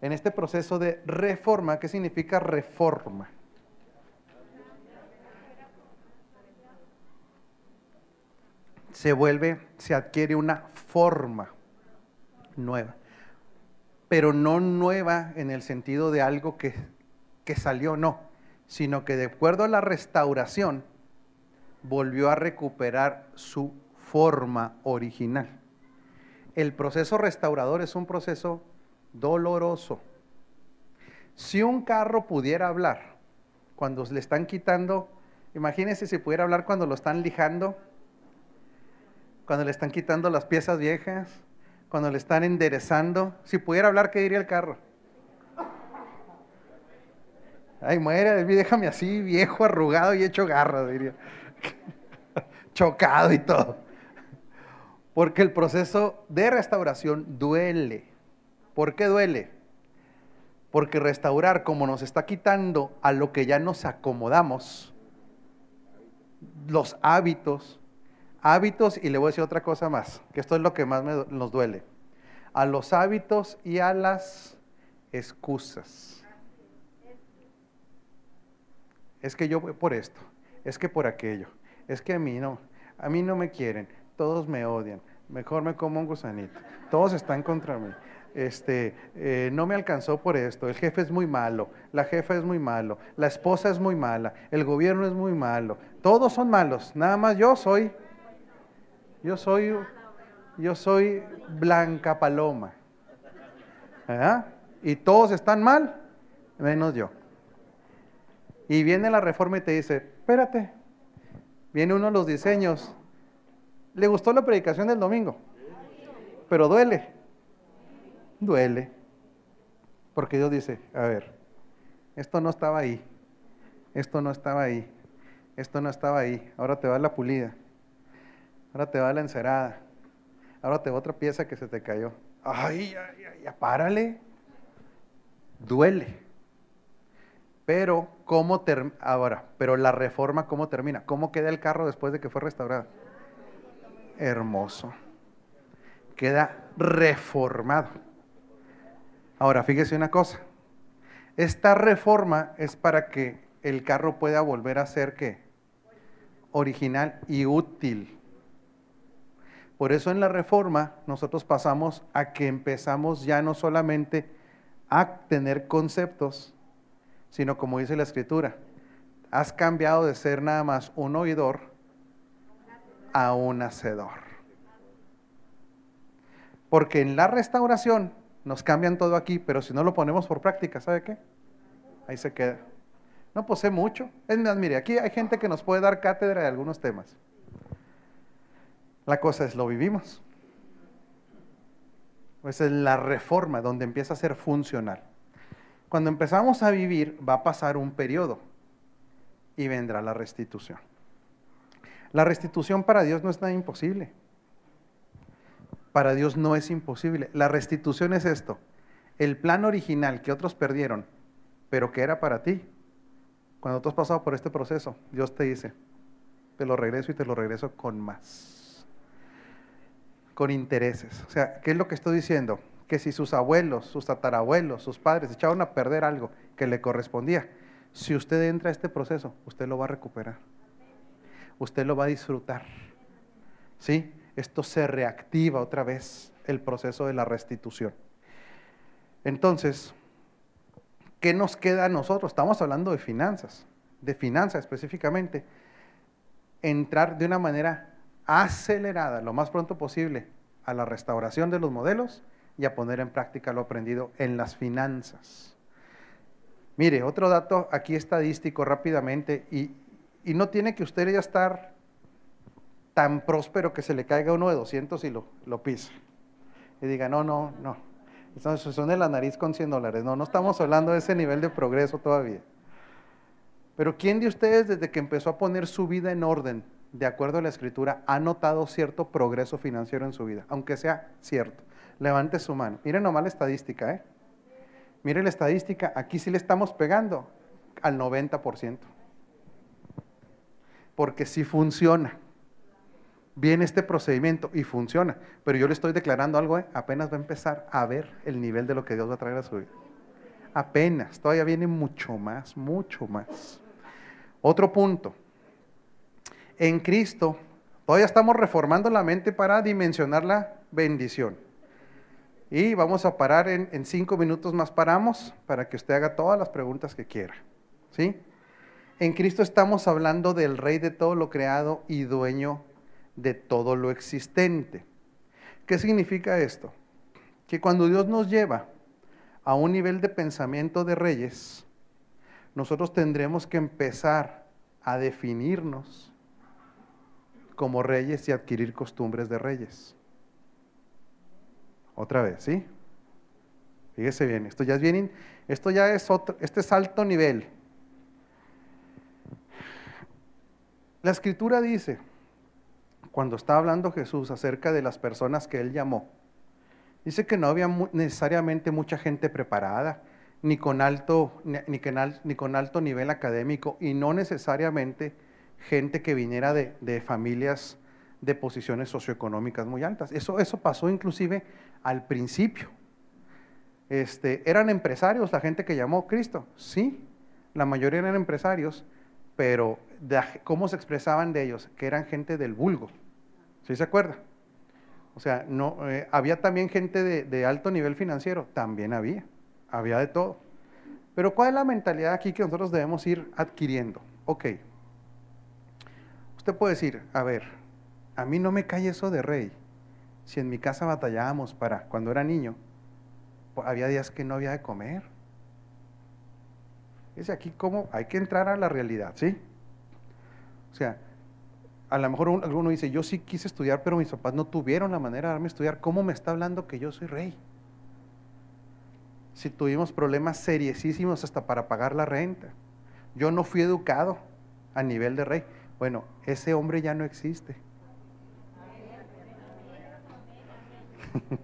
En este proceso de reforma, ¿qué significa reforma? se vuelve, se adquiere una forma nueva. Pero no nueva en el sentido de algo que, que salió, no, sino que de acuerdo a la restauración, volvió a recuperar su forma original. El proceso restaurador es un proceso doloroso. Si un carro pudiera hablar cuando le están quitando, imagínense si pudiera hablar cuando lo están lijando, cuando le están quitando las piezas viejas, cuando le están enderezando. Si pudiera hablar, ¿qué diría el carro? Ay, muere, déjame así, viejo, arrugado y hecho garra, diría. Chocado y todo. Porque el proceso de restauración duele. ¿Por qué duele? Porque restaurar, como nos está quitando a lo que ya nos acomodamos, los hábitos, hábitos, y le voy a decir otra cosa más, que esto es lo que más nos duele, a los hábitos y a las excusas. Es que yo voy por esto, es que por aquello, es que a mí no, a mí no me quieren, todos me odian, mejor me como un gusanito, todos están contra mí. Este, eh, no me alcanzó por esto, el jefe es muy malo, la jefa es muy malo, la esposa es muy mala, el gobierno es muy malo, todos son malos, nada más yo soy yo soy, yo soy Blanca Paloma. Y todos están mal, menos yo. Y viene la reforma y te dice, espérate, viene uno de los diseños. ¿Le gustó la predicación del domingo? Pero duele. Duele. Porque Dios dice, a ver, esto no estaba ahí. Esto no estaba ahí. Esto no estaba ahí. Ahora te va la pulida ahora te va la encerada, ahora te va otra pieza que se te cayó. Ay, ay, ay, párale. Duele. Pero, ¿cómo termina? Ahora, pero la reforma, ¿cómo termina? ¿Cómo queda el carro después de que fue restaurado? Hermoso. Queda reformado. Ahora, fíjese una cosa. Esta reforma es para que el carro pueda volver a ser qué? Original y útil. Por eso en la reforma nosotros pasamos a que empezamos ya no solamente a tener conceptos, sino como dice la escritura, has cambiado de ser nada más un oidor a un hacedor. Porque en la restauración nos cambian todo aquí, pero si no lo ponemos por práctica, ¿sabe qué? Ahí se queda. No posee mucho. Es más, mire, aquí hay gente que nos puede dar cátedra de algunos temas. La cosa es, lo vivimos. Pues es la reforma donde empieza a ser funcional. Cuando empezamos a vivir va a pasar un periodo y vendrá la restitución. La restitución para Dios no es nada imposible. Para Dios no es imposible. La restitución es esto. El plan original que otros perdieron, pero que era para ti. Cuando tú has pasado por este proceso, Dios te dice, te lo regreso y te lo regreso con más con intereses. O sea, ¿qué es lo que estoy diciendo? Que si sus abuelos, sus tatarabuelos, sus padres echaron a perder algo que le correspondía, si usted entra a este proceso, usted lo va a recuperar. Usted lo va a disfrutar. ¿Sí? Esto se reactiva otra vez el proceso de la restitución. Entonces, ¿qué nos queda a nosotros? Estamos hablando de finanzas, de finanzas específicamente. Entrar de una manera acelerada lo más pronto posible a la restauración de los modelos y a poner en práctica lo aprendido en las finanzas. Mire, otro dato aquí estadístico rápidamente y, no tiene que usted ya estar tan próspero que se le caiga uno de 200 y lo, lo pisa. Y diga, no, no, no. Entonces de la nariz con 100 dólares. No, no estamos hablando de ese nivel de progreso todavía. Pero ¿quién de ustedes desde que empezó a poner su vida en orden de acuerdo a la escritura, ha notado cierto progreso financiero en su vida, aunque sea cierto? Levante su mano. Miren nomás la estadística, ¿eh? Miren la estadística, aquí sí le estamos pegando al 90%. Porque sí funciona. Viene este procedimiento y funciona. Pero yo le estoy declarando algo, ¿eh? apenas va a empezar a ver el nivel de lo que Dios va a traer a su vida. Apenas, todavía viene mucho más, mucho más. Otro punto. En Cristo, todavía estamos reformando la mente para dimensionar la bendición. Y vamos a parar en, cinco minutos más, paramos para que usted haga todas las preguntas que quiera. ¿Sí? En Cristo estamos hablando del Rey de todo lo creado y dueño de todo lo existente. ¿Qué significa esto? Que cuando Dios nos lleva a un nivel de pensamiento de reyes, nosotros tendremos que empezar a definirnos como reyes y adquirir costumbres de reyes. Otra vez, ¿sí? Fíjese bien, esto ya es bien, esto ya es otro, este es alto nivel. La escritura dice, cuando está hablando Jesús acerca de las personas que él llamó, dice que no había necesariamente mucha gente preparada, ni con alto, ni, con alto nivel académico, y no necesariamente gente que viniera de, de familias de posiciones socioeconómicas muy altas. Eso, eso pasó inclusive al principio. Este, ¿Eran empresarios la gente que llamó Cristo? Sí, la mayoría eran empresarios, pero ¿cómo se expresaban de ellos? Que eran gente del vulgo. ¿Sí se acuerda? O sea, no, eh, había también gente de, de alto nivel financiero, también había, había de todo. Pero ¿cuál es la mentalidad aquí que nosotros debemos ir adquiriendo? Ok, usted puede decir, a ver, a mí no me cae eso de rey. Si en mi casa batallábamos para, cuando era niño, había días que no había de comer. Es aquí como hay que entrar a la realidad, ¿sí? O sea, a lo mejor alguno dice, yo sí quise estudiar, pero mis papás no tuvieron la manera de darme a estudiar. ¿Cómo me está hablando que yo soy rey? Si tuvimos problemas seriosísimos hasta para pagar la renta. Yo no fui educado a nivel de rey. Bueno, ese hombre ya no existe.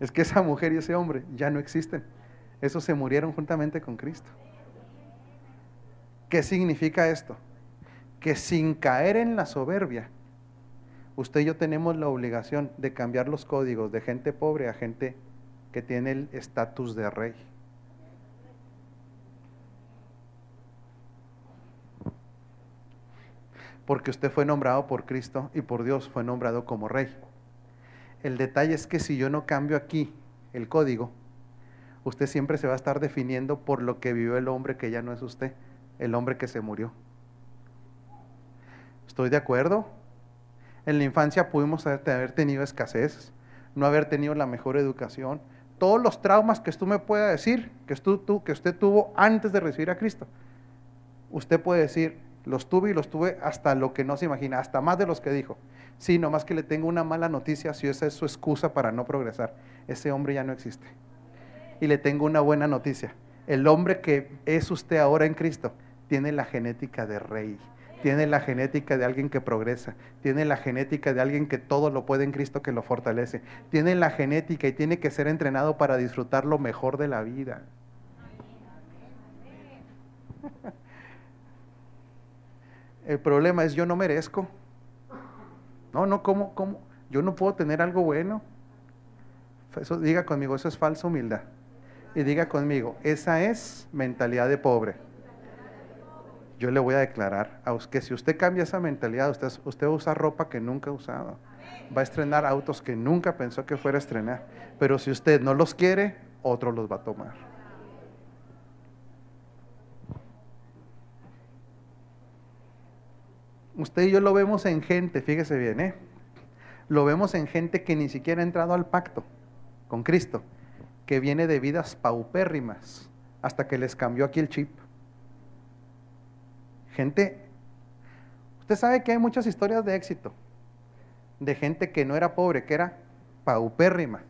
es que esa mujer y ese hombre ya no existen. Esos se murieron juntamente con Cristo. ¿Qué significa esto? Que sin caer en la soberbia, usted y yo tenemos la obligación de cambiar los códigos de gente pobre a gente que tiene el estatus de rey. Porque usted fue nombrado por Cristo y por Dios fue nombrado como rey. El detalle es que si yo no cambio aquí el código, usted siempre se va a estar definiendo por lo que vivió el hombre que ya no es usted, el hombre que se murió. ¿Estoy de acuerdo? En la infancia pudimos haber tenido escasez, no haber tenido la mejor educación, todos los traumas que usted me pueda decir, que usted, que usted tuvo antes de recibir a Cristo. Usted puede decir, los tuve y los tuve hasta lo que no se imagina, hasta más de los que dijo. Sí, nomás que le tengo una mala noticia si esa es su excusa para no progresar. Ese hombre ya no existe. Y le tengo una buena noticia. El hombre que es usted ahora en Cristo tiene la genética de rey, tiene la genética de alguien que progresa, tiene la genética de alguien que todo lo puede en Cristo que lo fortalece, tiene la genética y tiene que ser entrenado para disfrutar lo mejor de la vida. El problema es yo no merezco. No, no, ¿cómo, cómo? Yo no puedo tener algo bueno. Eso diga conmigo, eso es falsa humildad. Y diga conmigo, esa es mentalidad de pobre. Yo le voy a declarar a usted que si usted cambia esa mentalidad, usted, usted va a usar ropa que nunca ha usado. Va a estrenar autos que nunca pensó que fuera a estrenar. Pero si usted no los quiere, otro los va a tomar. Usted y yo lo vemos en gente, fíjese bien, ¿eh? Lo vemos en gente que ni siquiera ha entrado al pacto con Cristo, que viene de vidas paupérrimas, hasta que les cambió aquí el chip. Gente, usted sabe que hay muchas historias de éxito, de gente que no era pobre, que era paupérrima,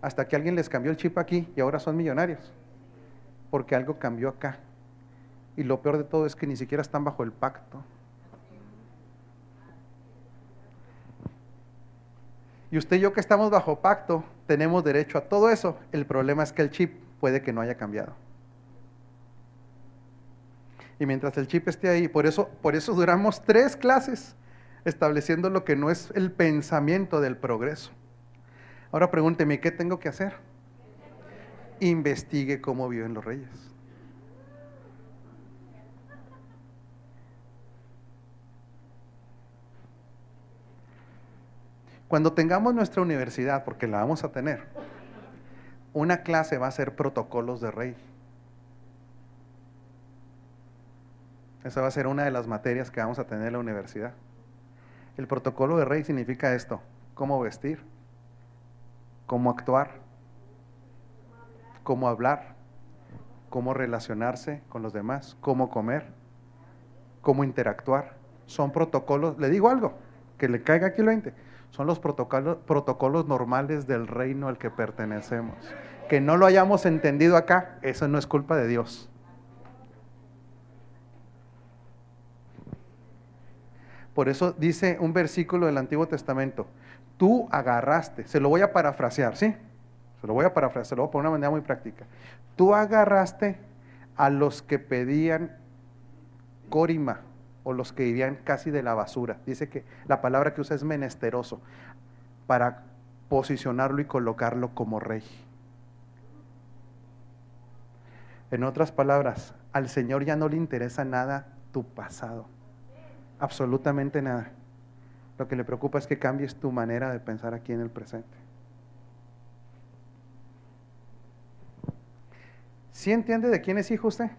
hasta que alguien les cambió el chip aquí y ahora son millonarios, porque algo cambió acá. Y lo peor de todo es que ni siquiera están bajo el pacto. Y usted y yo que estamos bajo pacto tenemos derecho a todo eso. El problema es que el chip puede que no haya cambiado. Y mientras el chip esté ahí, por eso, por eso duramos tres clases estableciendo lo que no es el pensamiento del progreso. Ahora pregúnteme, ¿qué tengo que hacer? Investigue cómo viven los reyes. Cuando tengamos nuestra universidad, porque la vamos a tener, una clase va a ser protocolos de rey. Esa va a ser una de las materias que vamos a tener en la universidad. El protocolo de rey significa esto, cómo vestir, cómo actuar, cómo hablar, cómo relacionarse con los demás, cómo comer, cómo interactuar. Son protocolos, le digo algo, que le caiga aquí el 20, son los protocolos, protocolos normales del reino al que pertenecemos. Que no lo hayamos entendido acá, eso no es culpa de Dios. Por eso dice un versículo del Antiguo Testamento, tú agarraste, se lo voy a parafrasear, ¿sí? Se lo voy a parafrasear, se lo voy a poner de una manera muy práctica. Tú agarraste a los que pedían corima o los que vivían casi de la basura. Dice que la palabra que usa es menesteroso para posicionarlo y colocarlo como rey. En otras palabras, al Señor ya no le interesa nada tu pasado absolutamente nada. Lo que le preocupa es que cambies tu manera de pensar aquí en el presente. ¿Sí entiende de quién es hijo usted?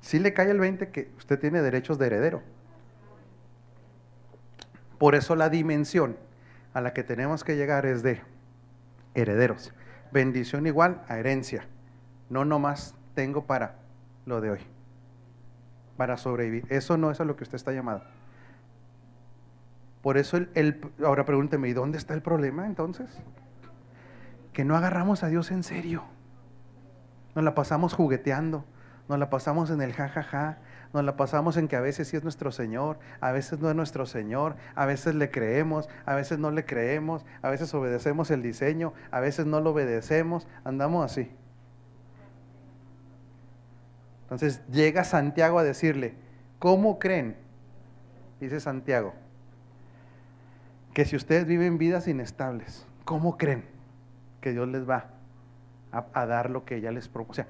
Sí le cae el 20 que usted tiene derechos de heredero. Por eso la dimensión a la que tenemos que llegar es de herederos. Bendición igual a herencia. No nomás tengo para lo de hoy para sobrevivir. Eso no es a lo que usted está llamado. Por eso, el, ahora pregúnteme, ¿y dónde está el problema entonces? Que no agarramos a Dios en serio. Nos la pasamos jugueteando, nos la pasamos en el jajaja, ja, ja, nos la pasamos en que a veces sí es nuestro Señor, a veces no es nuestro Señor, a veces le creemos, a veces no le creemos, a veces obedecemos el diseño, a veces no lo obedecemos, andamos así. Entonces llega Santiago a decirle, ¿cómo creen? Dice Santiago, que si ustedes viven vidas inestables, ¿cómo creen que Dios les va a, dar lo que ya les propuso? Sea,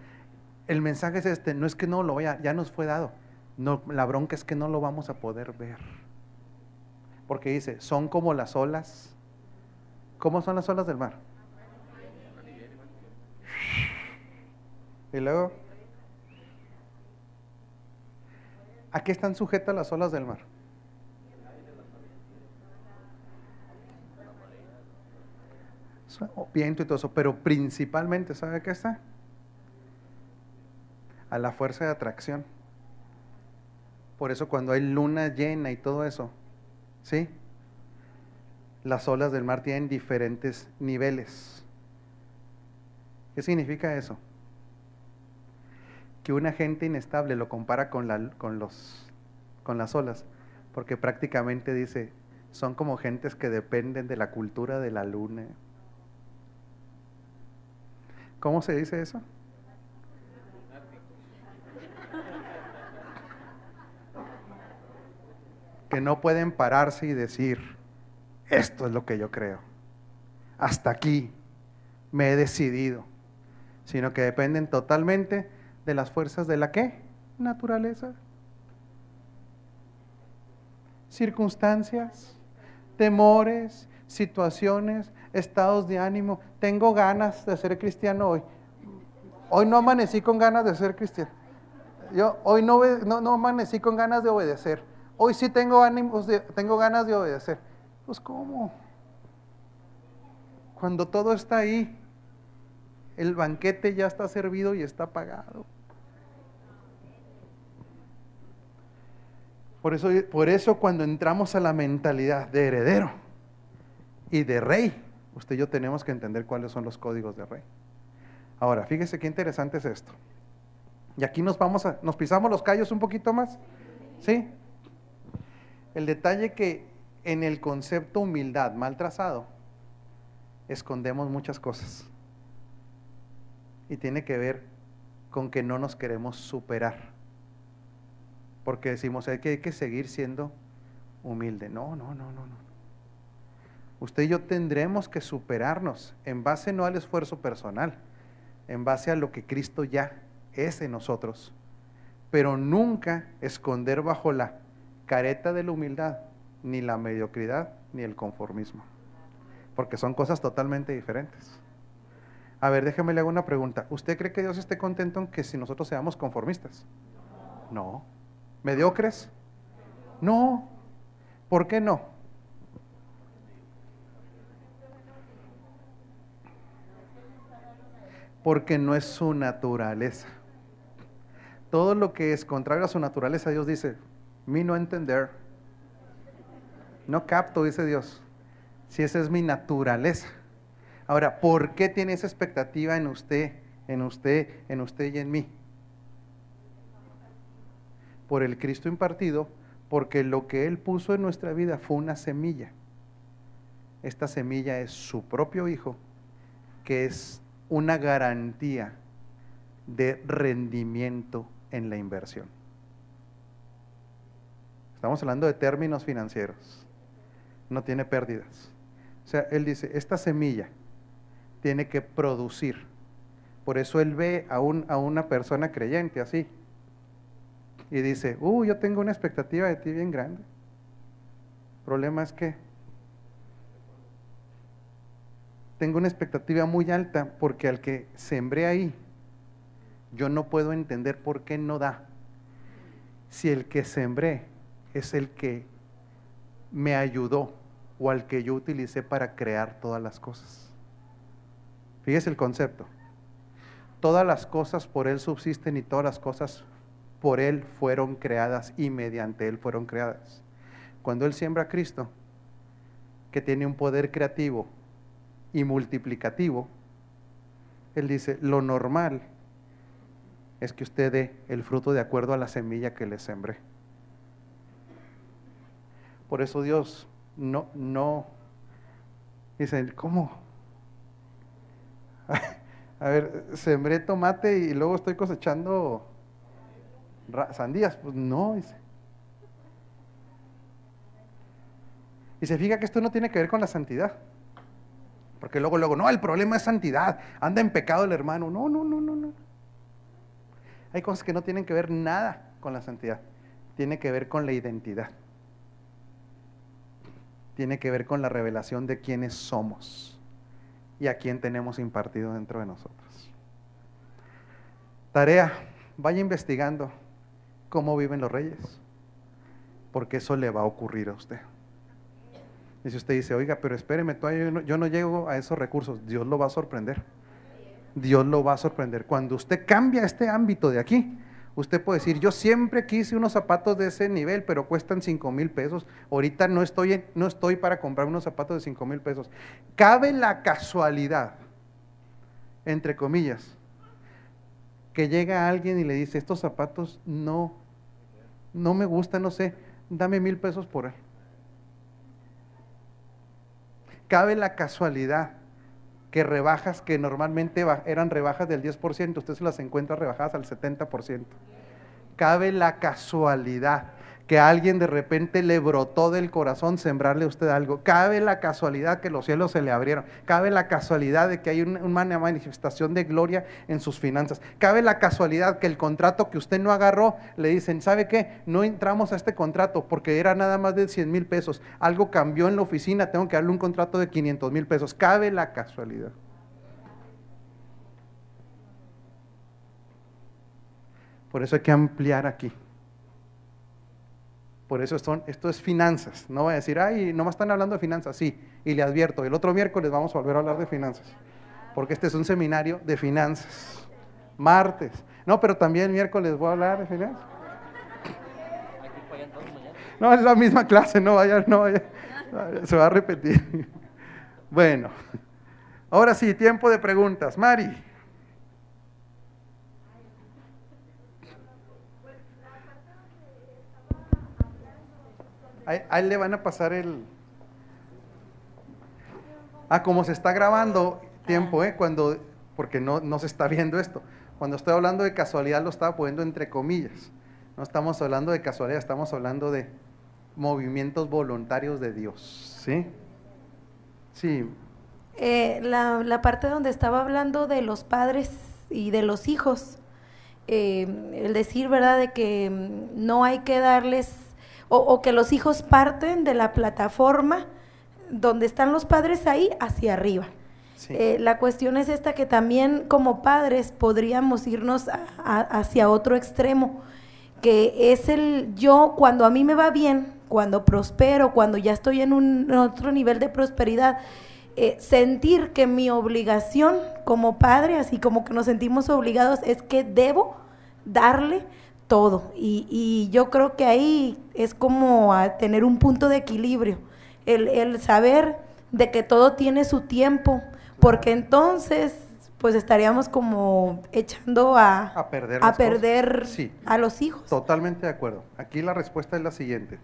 el mensaje es este, no es que no lo vaya, ya nos fue dado. La bronca es que no lo vamos a poder ver. Porque dice, son como las olas. ¿Cómo son las olas del mar? Y luego, ¿A qué están sujetas las olas del mar? Viento y todo eso, pero principalmente, ¿sabe qué está? A la fuerza de atracción. Por eso cuando hay luna llena y todo eso, ¿sí? Las olas del mar tienen diferentes niveles. ¿Qué significa eso? Que una gente inestable lo compara con, la, con, los, con las olas, porque prácticamente dice, son como gentes que dependen de la cultura de la luna. ¿Cómo se dice eso? Que no pueden pararse y decir, esto es lo que yo creo. Hasta aquí me he decidido. Sino que dependen totalmente de las fuerzas de la qué? Naturaleza. Circunstancias, temores, situaciones, estados de ánimo. Tengo ganas de ser cristiano hoy. Hoy no amanecí con ganas de ser cristiano. Yo hoy no, no, no amanecí con ganas de obedecer. Hoy sí tengo ánimos, tengo ganas de obedecer. Pues ¿cómo? Cuando todo está ahí, el banquete ya está servido y está pagado. Por eso, por eso cuando entramos a la mentalidad de heredero y de rey, usted y yo tenemos que entender cuáles son los códigos de rey. Ahora, fíjese qué interesante es esto. Y aquí nos vamos a, nos pisamos los callos un poquito más. ¿Sí? El detalle que en el concepto humildad mal trazado, escondemos muchas cosas. Y tiene que ver con que no nos queremos superar. Porque decimos hay que, hay que seguir siendo humilde. No, no, no, no, no. Usted y yo tendremos que superarnos en base no al esfuerzo personal, en base a lo que Cristo ya es en nosotros, pero nunca esconder bajo la careta de la humildad ni la mediocridad ni el conformismo, porque son cosas totalmente diferentes. A ver, déjeme le hago una pregunta. ¿Usted cree que Dios esté contento en que si nosotros seamos conformistas? No. ¿Mediocres? No. ¿Por qué no? Porque no es su naturaleza. Todo lo que es contrario a su naturaleza, Dios dice, mi no entender. No capto, dice Dios, si esa es mi naturaleza. Ahora, ¿por qué tiene esa expectativa en usted, en usted, en usted y en mí? Por el Cristo impartido, porque lo que Él puso en nuestra vida fue una semilla. Esta semilla es su propio Hijo, que es una garantía de rendimiento en la inversión. Estamos hablando de términos financieros. No tiene pérdidas. O sea, Él dice, esta semilla tiene que producir. Por eso Él ve a, un, a una persona creyente así. Y dice, uh, yo tengo una expectativa de ti bien grande. El problema es que tengo una expectativa muy alta porque al que sembré ahí, yo no puedo entender por qué no da. Si el que sembré es el que me ayudó o al que yo utilicé para crear todas las cosas. Fíjese el concepto. Todas las cosas por Él subsisten y todas las cosas por Él fueron creadas y mediante Él fueron creadas. Cuando Él siembra a Cristo, que tiene un poder creativo y multiplicativo, Él dice, lo normal es que usted dé el fruto de acuerdo a la semilla que le sembré. Por eso Dios no, no, dice, ¿cómo? A ver, sembré tomate y luego estoy cosechando sandías. Pues no. Y se fija que esto no tiene que ver con la santidad. Porque luego, luego, no, el problema es santidad. Anda en pecado el hermano. No, no, no, no, no. Hay cosas que no tienen que ver nada con la santidad. Tiene que ver con la identidad. Tiene que ver con la revelación de quiénes somos y a quién tenemos impartido dentro de nosotros. Tarea, vaya investigando cómo viven los reyes, porque eso le va a ocurrir a usted. Y si usted dice, oiga, pero espéreme, yo no, yo no llego a esos recursos, Dios lo va a sorprender. Dios lo va a sorprender. Cuando usted cambia este ámbito de aquí, usted puede decir, yo siempre quise unos zapatos de ese nivel, pero cuestan 5 mil pesos. Ahorita no estoy, no estoy para comprar unos zapatos de 5 mil pesos. Cabe la casualidad, entre comillas, que llega alguien y le dice, estos zapatos no, no me gustan, no sé, dame mil pesos por él. Cabe la casualidad que rebajas que normalmente eran rebajas del 10%, usted se las encuentra rebajadas al 70%. Cabe la casualidad que alguien de repente le brotó del corazón sembrarle a usted algo. Cabe la casualidad que los cielos se le abrieron. Cabe la casualidad de que hay una manifestación de gloria en sus finanzas. Cabe la casualidad que el contrato que usted no agarró, le dicen, ¿sabe qué? No entramos a este contrato porque era nada más de 100 mil pesos. Algo cambió en la oficina, tengo que darle un contrato de 500 mil pesos. Cabe la casualidad. Por eso hay que ampliar aquí. Por eso son, esto es finanzas. No voy a decir, ay, no me están hablando de finanzas. Sí, y le advierto, el otro miércoles vamos a volver a hablar de finanzas. Porque este es un seminario de finanzas. Martes. No, pero también miércoles voy a hablar de finanzas. No, es la misma clase, no vaya, no vaya. Se va a repetir. Bueno, ahora sí, tiempo de preguntas. Mari. A él le van a pasar el... Ah, como se está grabando tiempo, ¿eh? Cuando, porque no, no se está viendo esto. Cuando estoy hablando de casualidad lo estaba poniendo entre comillas. No estamos hablando de casualidad, estamos hablando de movimientos voluntarios de Dios. ¿Sí? Sí. Eh, la, la, parte donde estaba hablando de los padres y de los hijos, eh, el decir, ¿verdad?, de que mm, no hay que darles, o, o, que los hijos parten de la plataforma donde están los padres ahí hacia arriba. Sí. Eh, la cuestión es esta que también como padres podríamos irnos a, a, hacia otro extremo, que es el yo cuando a mí me va bien, cuando prospero, cuando ya estoy en un en otro nivel de prosperidad, eh, sentir que mi obligación como padre, así como que nos sentimos obligados, es que debo darle todo. Y, y yo creo que ahí es como a tener un punto de equilibrio, el, el saber de que todo tiene su tiempo, porque entonces pues estaríamos como echando a, a perder, a, perder sí, a los hijos. Totalmente de acuerdo. Aquí la respuesta es la siguiente.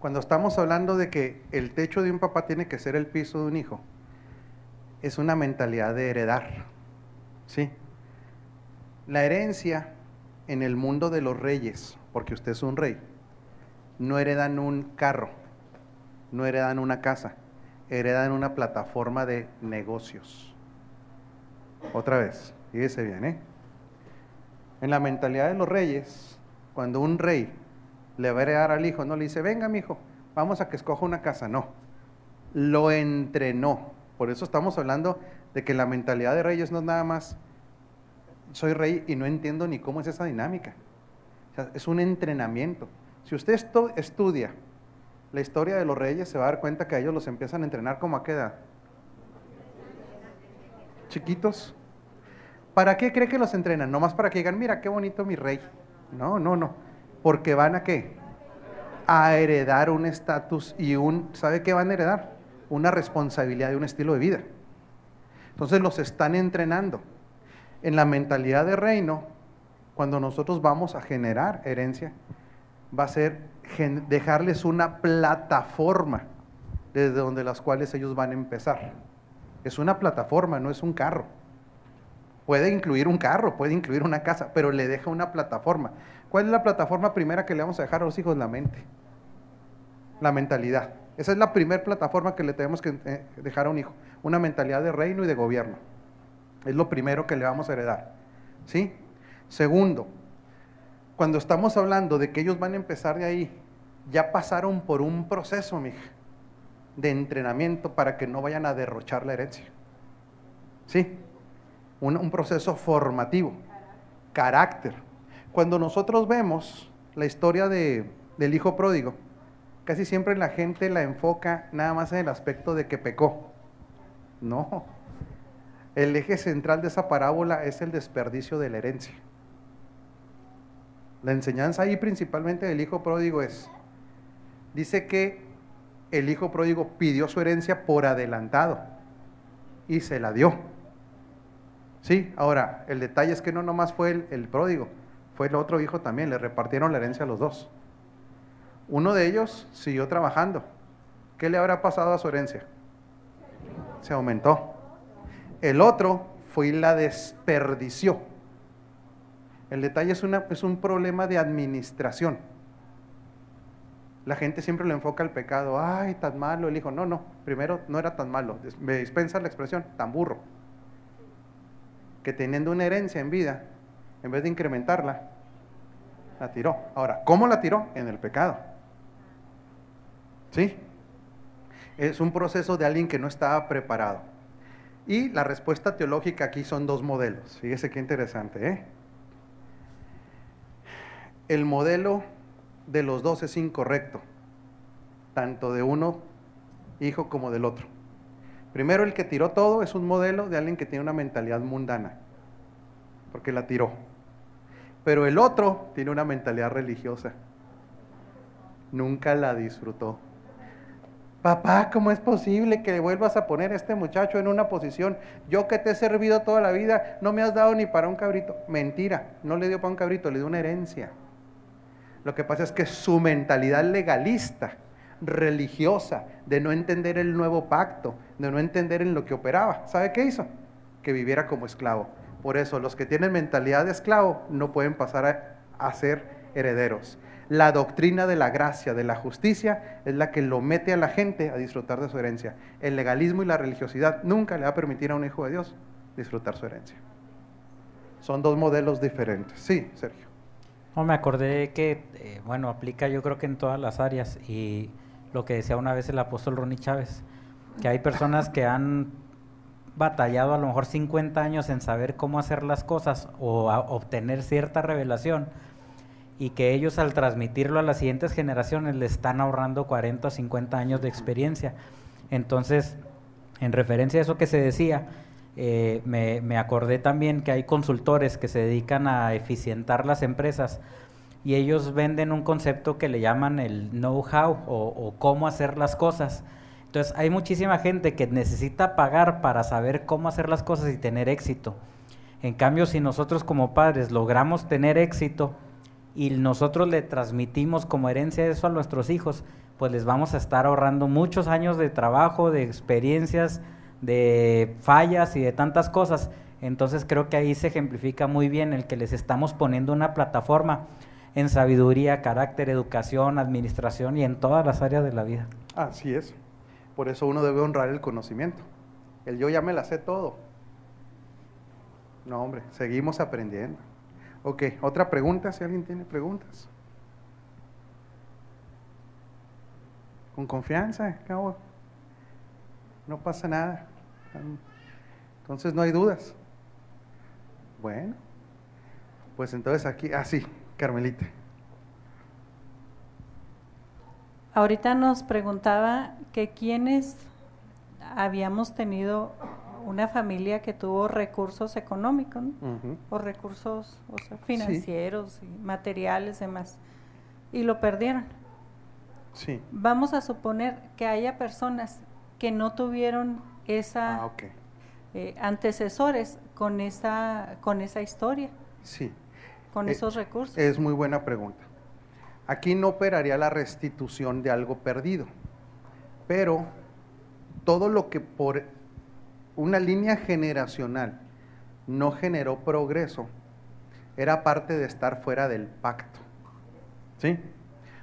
Cuando estamos hablando de que el techo de un papá tiene que ser el piso de un hijo, es una mentalidad de heredar. ¿Sí? La herencia en el mundo de los reyes, porque usted es un rey, no heredan un carro, no heredan una casa, heredan una plataforma de negocios. Otra vez, fíjese bien, ¿eh? En la mentalidad de los reyes, cuando un rey le va a heredar al hijo, no le dice, venga mi hijo, vamos a que escoja una casa, no. Lo entrenó. Por eso estamos hablando de que la mentalidad de reyes no es nada más, soy rey y no entiendo ni cómo es esa dinámica. Es un entrenamiento. Si usted estudia la historia de los reyes, se va a dar cuenta que ellos los empiezan a entrenar como a qué edad. Chiquitos. ¿Para qué cree que los entrenan? No más para que digan, mira qué bonito mi rey. No, no, no porque van a qué? A heredar un estatus y un, ¿sabe qué van a heredar? Una responsabilidad y un estilo de vida. Entonces los están entrenando. En la mentalidad de reino, cuando nosotros vamos a generar herencia, va a ser dejarles una plataforma desde donde las cuales ellos van a empezar. Es una plataforma, no es un carro. Puede incluir un carro, puede incluir una casa, pero le deja una plataforma. ¿Cuál es la plataforma primera que le vamos a dejar a los hijos? La mente, la mentalidad. Esa es la primera plataforma que le tenemos que eh, dejar a un hijo, una mentalidad de reino y de gobierno. Es lo primero que le vamos a heredar. ¿Sí? Segundo, cuando estamos hablando de que ellos van a empezar de ahí, ya pasaron por un proceso, mija, de entrenamiento para que no vayan a derrochar la herencia. ¿Sí? Un, proceso formativo, carácter. Cuando nosotros vemos la historia de, del hijo pródigo, casi siempre la gente la enfoca nada más en el aspecto de que pecó. No, el eje central de esa parábola es el desperdicio de la herencia. La enseñanza ahí principalmente del hijo pródigo es, dice que el hijo pródigo pidió su herencia por adelantado y se la dio. Sí, ahora, el detalle es que no nomás fue el, el pródigo, fue el otro hijo también, le repartieron la herencia a los dos. Uno de ellos siguió trabajando. ¿Qué le habrá pasado a su herencia? Se aumentó. El otro fue y la desperdició. El detalle es, es un problema de administración. La gente siempre le enfoca al pecado. Ay, tan malo el hijo. No, no. Primero, no era tan malo. Me dispensa la expresión, tan burro. Que teniendo una herencia en vida, en vez de incrementarla, la tiró. Ahora, ¿cómo la tiró? En el pecado. ¿Sí? Es un proceso de alguien que no estaba preparado. Y la respuesta teológica aquí son dos modelos. Fíjese qué interesante, ¿eh? El modelo de los dos es incorrecto, tanto de uno hijo como del otro. Primero, el que tiró todo es un modelo de alguien que tiene una mentalidad mundana, porque la tiró. Pero el otro tiene una mentalidad religiosa. Nunca la disfrutó. Papá, ¿cómo es posible que vuelvas a poner a este muchacho en una posición? Yo que te he servido toda la vida, no me has dado ni para un cabrito. Mentira, no le dio para un cabrito, le dio una herencia. Lo que pasa es que su mentalidad legalista, religiosa, de no entender el nuevo pacto, de no entender en lo que operaba, ¿sabe qué hizo? Que viviera como esclavo. Por eso, los que tienen mentalidad de esclavo no pueden pasar a, a ser herederos. La doctrina de la gracia, de la justicia, es la que lo mete a la gente a disfrutar de su herencia. El legalismo y la religiosidad nunca le va a permitir a un hijo de Dios disfrutar su herencia. Son dos modelos diferentes. Sí, Sergio. No, me acordé que, eh, bueno, aplica yo creo que en todas las áreas y lo que decía una vez el apóstol Ronnie Chávez, que hay personas que han batallado a lo mejor 50 años en saber cómo hacer las cosas o obtener cierta revelación y que ellos al transmitirlo a las siguientes generaciones le están ahorrando 40 o 50 años de experiencia. Entonces, en referencia a eso que se decía, eh, me, me, acordé también que hay consultores que se dedican a eficientar las empresas y ellos venden un concepto que le llaman el know-how o, o, cómo hacer las cosas. Entonces hay muchísima gente que necesita pagar para saber cómo hacer las cosas y tener éxito. En cambio, si nosotros como padres logramos tener éxito y nosotros le transmitimos como herencia eso a nuestros hijos, pues les vamos a estar ahorrando muchos años de trabajo, de experiencias, de fallas y de tantas cosas. Entonces creo que ahí se ejemplifica muy bien el que les estamos poniendo una plataforma en sabiduría, carácter, educación, administración y en todas las áreas de la vida. Así es. Por eso uno debe honrar el conocimiento. El yo ya me la sé todo. No, hombre, seguimos aprendiendo. Ok, otra pregunta, si alguien tiene preguntas. Con confianza, cabo. No pasa nada. Entonces no hay dudas. Bueno, pues entonces aquí, ah, sí, Carmelita. Ahorita nos preguntaba que quiénes habíamos tenido una familia que tuvo recursos económicos ¿no? uh -huh. o recursos o sea, financieros sí. y materiales demás y lo perdieron. Sí. Vamos a suponer que haya personas que no tuvieron esa ah, okay. eh, antecesores con esa con esa historia. Sí. Con eh, esos recursos. Es muy buena pregunta. Aquí no operaría la restitución de algo perdido, pero todo lo que por una línea generacional no generó progreso era parte de estar fuera del pacto. ¿Sí?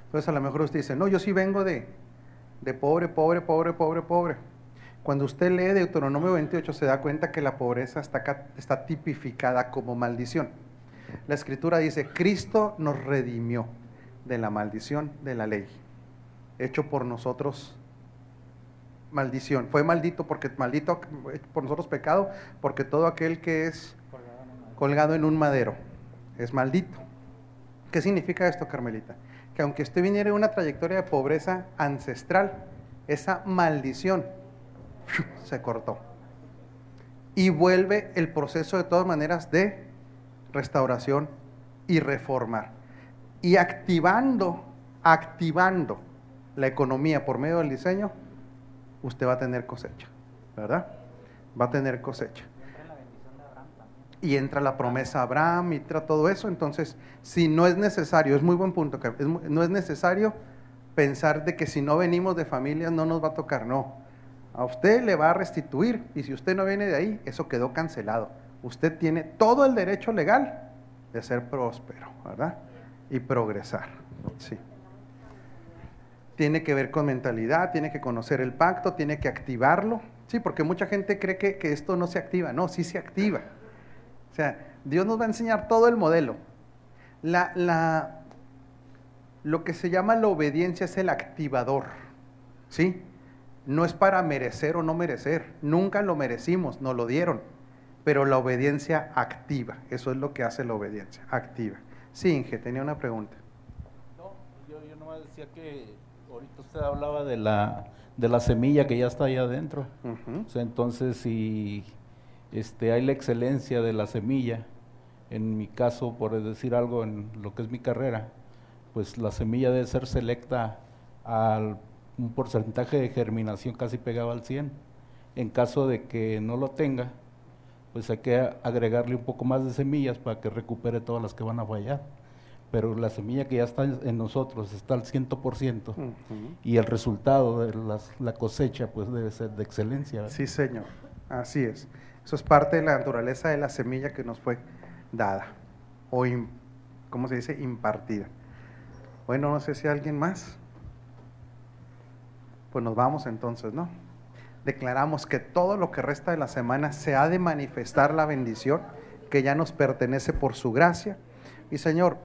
Entonces a lo mejor usted dice, no, yo sí vengo de, de pobre, pobre, pobre, pobre, pobre. Cuando usted lee Deuteronomio 28 se da cuenta que la pobreza está, está tipificada como maldición. La escritura dice, Cristo nos redimió de la maldición de la ley, hecho por nosotros maldición. Fue maldito porque maldito por nosotros pecado, porque todo aquel que es colgado en un madero es maldito. ¿Qué significa esto, Carmelita? Que aunque usted viniera en una trayectoria de pobreza ancestral, esa maldición se cortó. Y vuelve el proceso de todas maneras de restauración y reformar. Y activando, activando la economía por medio del diseño, usted va a tener cosecha, ¿verdad? Va a tener cosecha. Y entra la promesa a Abraham, y entra todo eso. Entonces, si no es necesario, es muy buen punto, es, no es necesario pensar de que si no venimos de familias no nos va a tocar, no. A usted le va a restituir y si usted no viene de ahí, eso quedó cancelado. Usted tiene todo el derecho legal de ser próspero, ¿verdad? Y progresar. Sí tiene que ver con mentalidad, tiene que conocer el pacto, tiene que activarlo. Sí, porque mucha gente cree que, que, esto no se activa. No, sí se activa. O sea, Dios nos va a enseñar todo el modelo. La, la, lo que se llama la obediencia es el activador. ¿Sí? No es para merecer o no merecer. Nunca lo merecimos, nos lo dieron. Pero la obediencia activa. Eso es lo que hace la obediencia, activa. Sí, Inge, tenía una pregunta. No, yo, yo nomás decía que ahorita usted hablaba de la, de la semilla que ya está ahí adentro. Uh -huh. o sea, entonces, si este, hay la excelencia de la semilla, en mi caso, por decir algo en lo que es mi carrera, pues la semilla debe ser selecta al un porcentaje de germinación casi pegado al 100. En caso de que no lo tenga, pues hay que agregarle un poco más de semillas para que recupere todas las que van a fallar. Pero la semilla que ya está en nosotros está al 100% y el resultado de la cosecha pues debe ser de excelencia. Sí, Señor, así es. Eso es parte de la naturaleza de la semilla que nos fue dada o, ¿cómo se dice?, impartida. Bueno, no sé si alguien más. Pues nos vamos entonces, ¿no? Declaramos que todo lo que resta de la semana se ha de manifestar la bendición que ya nos pertenece por su gracia. Y Señor,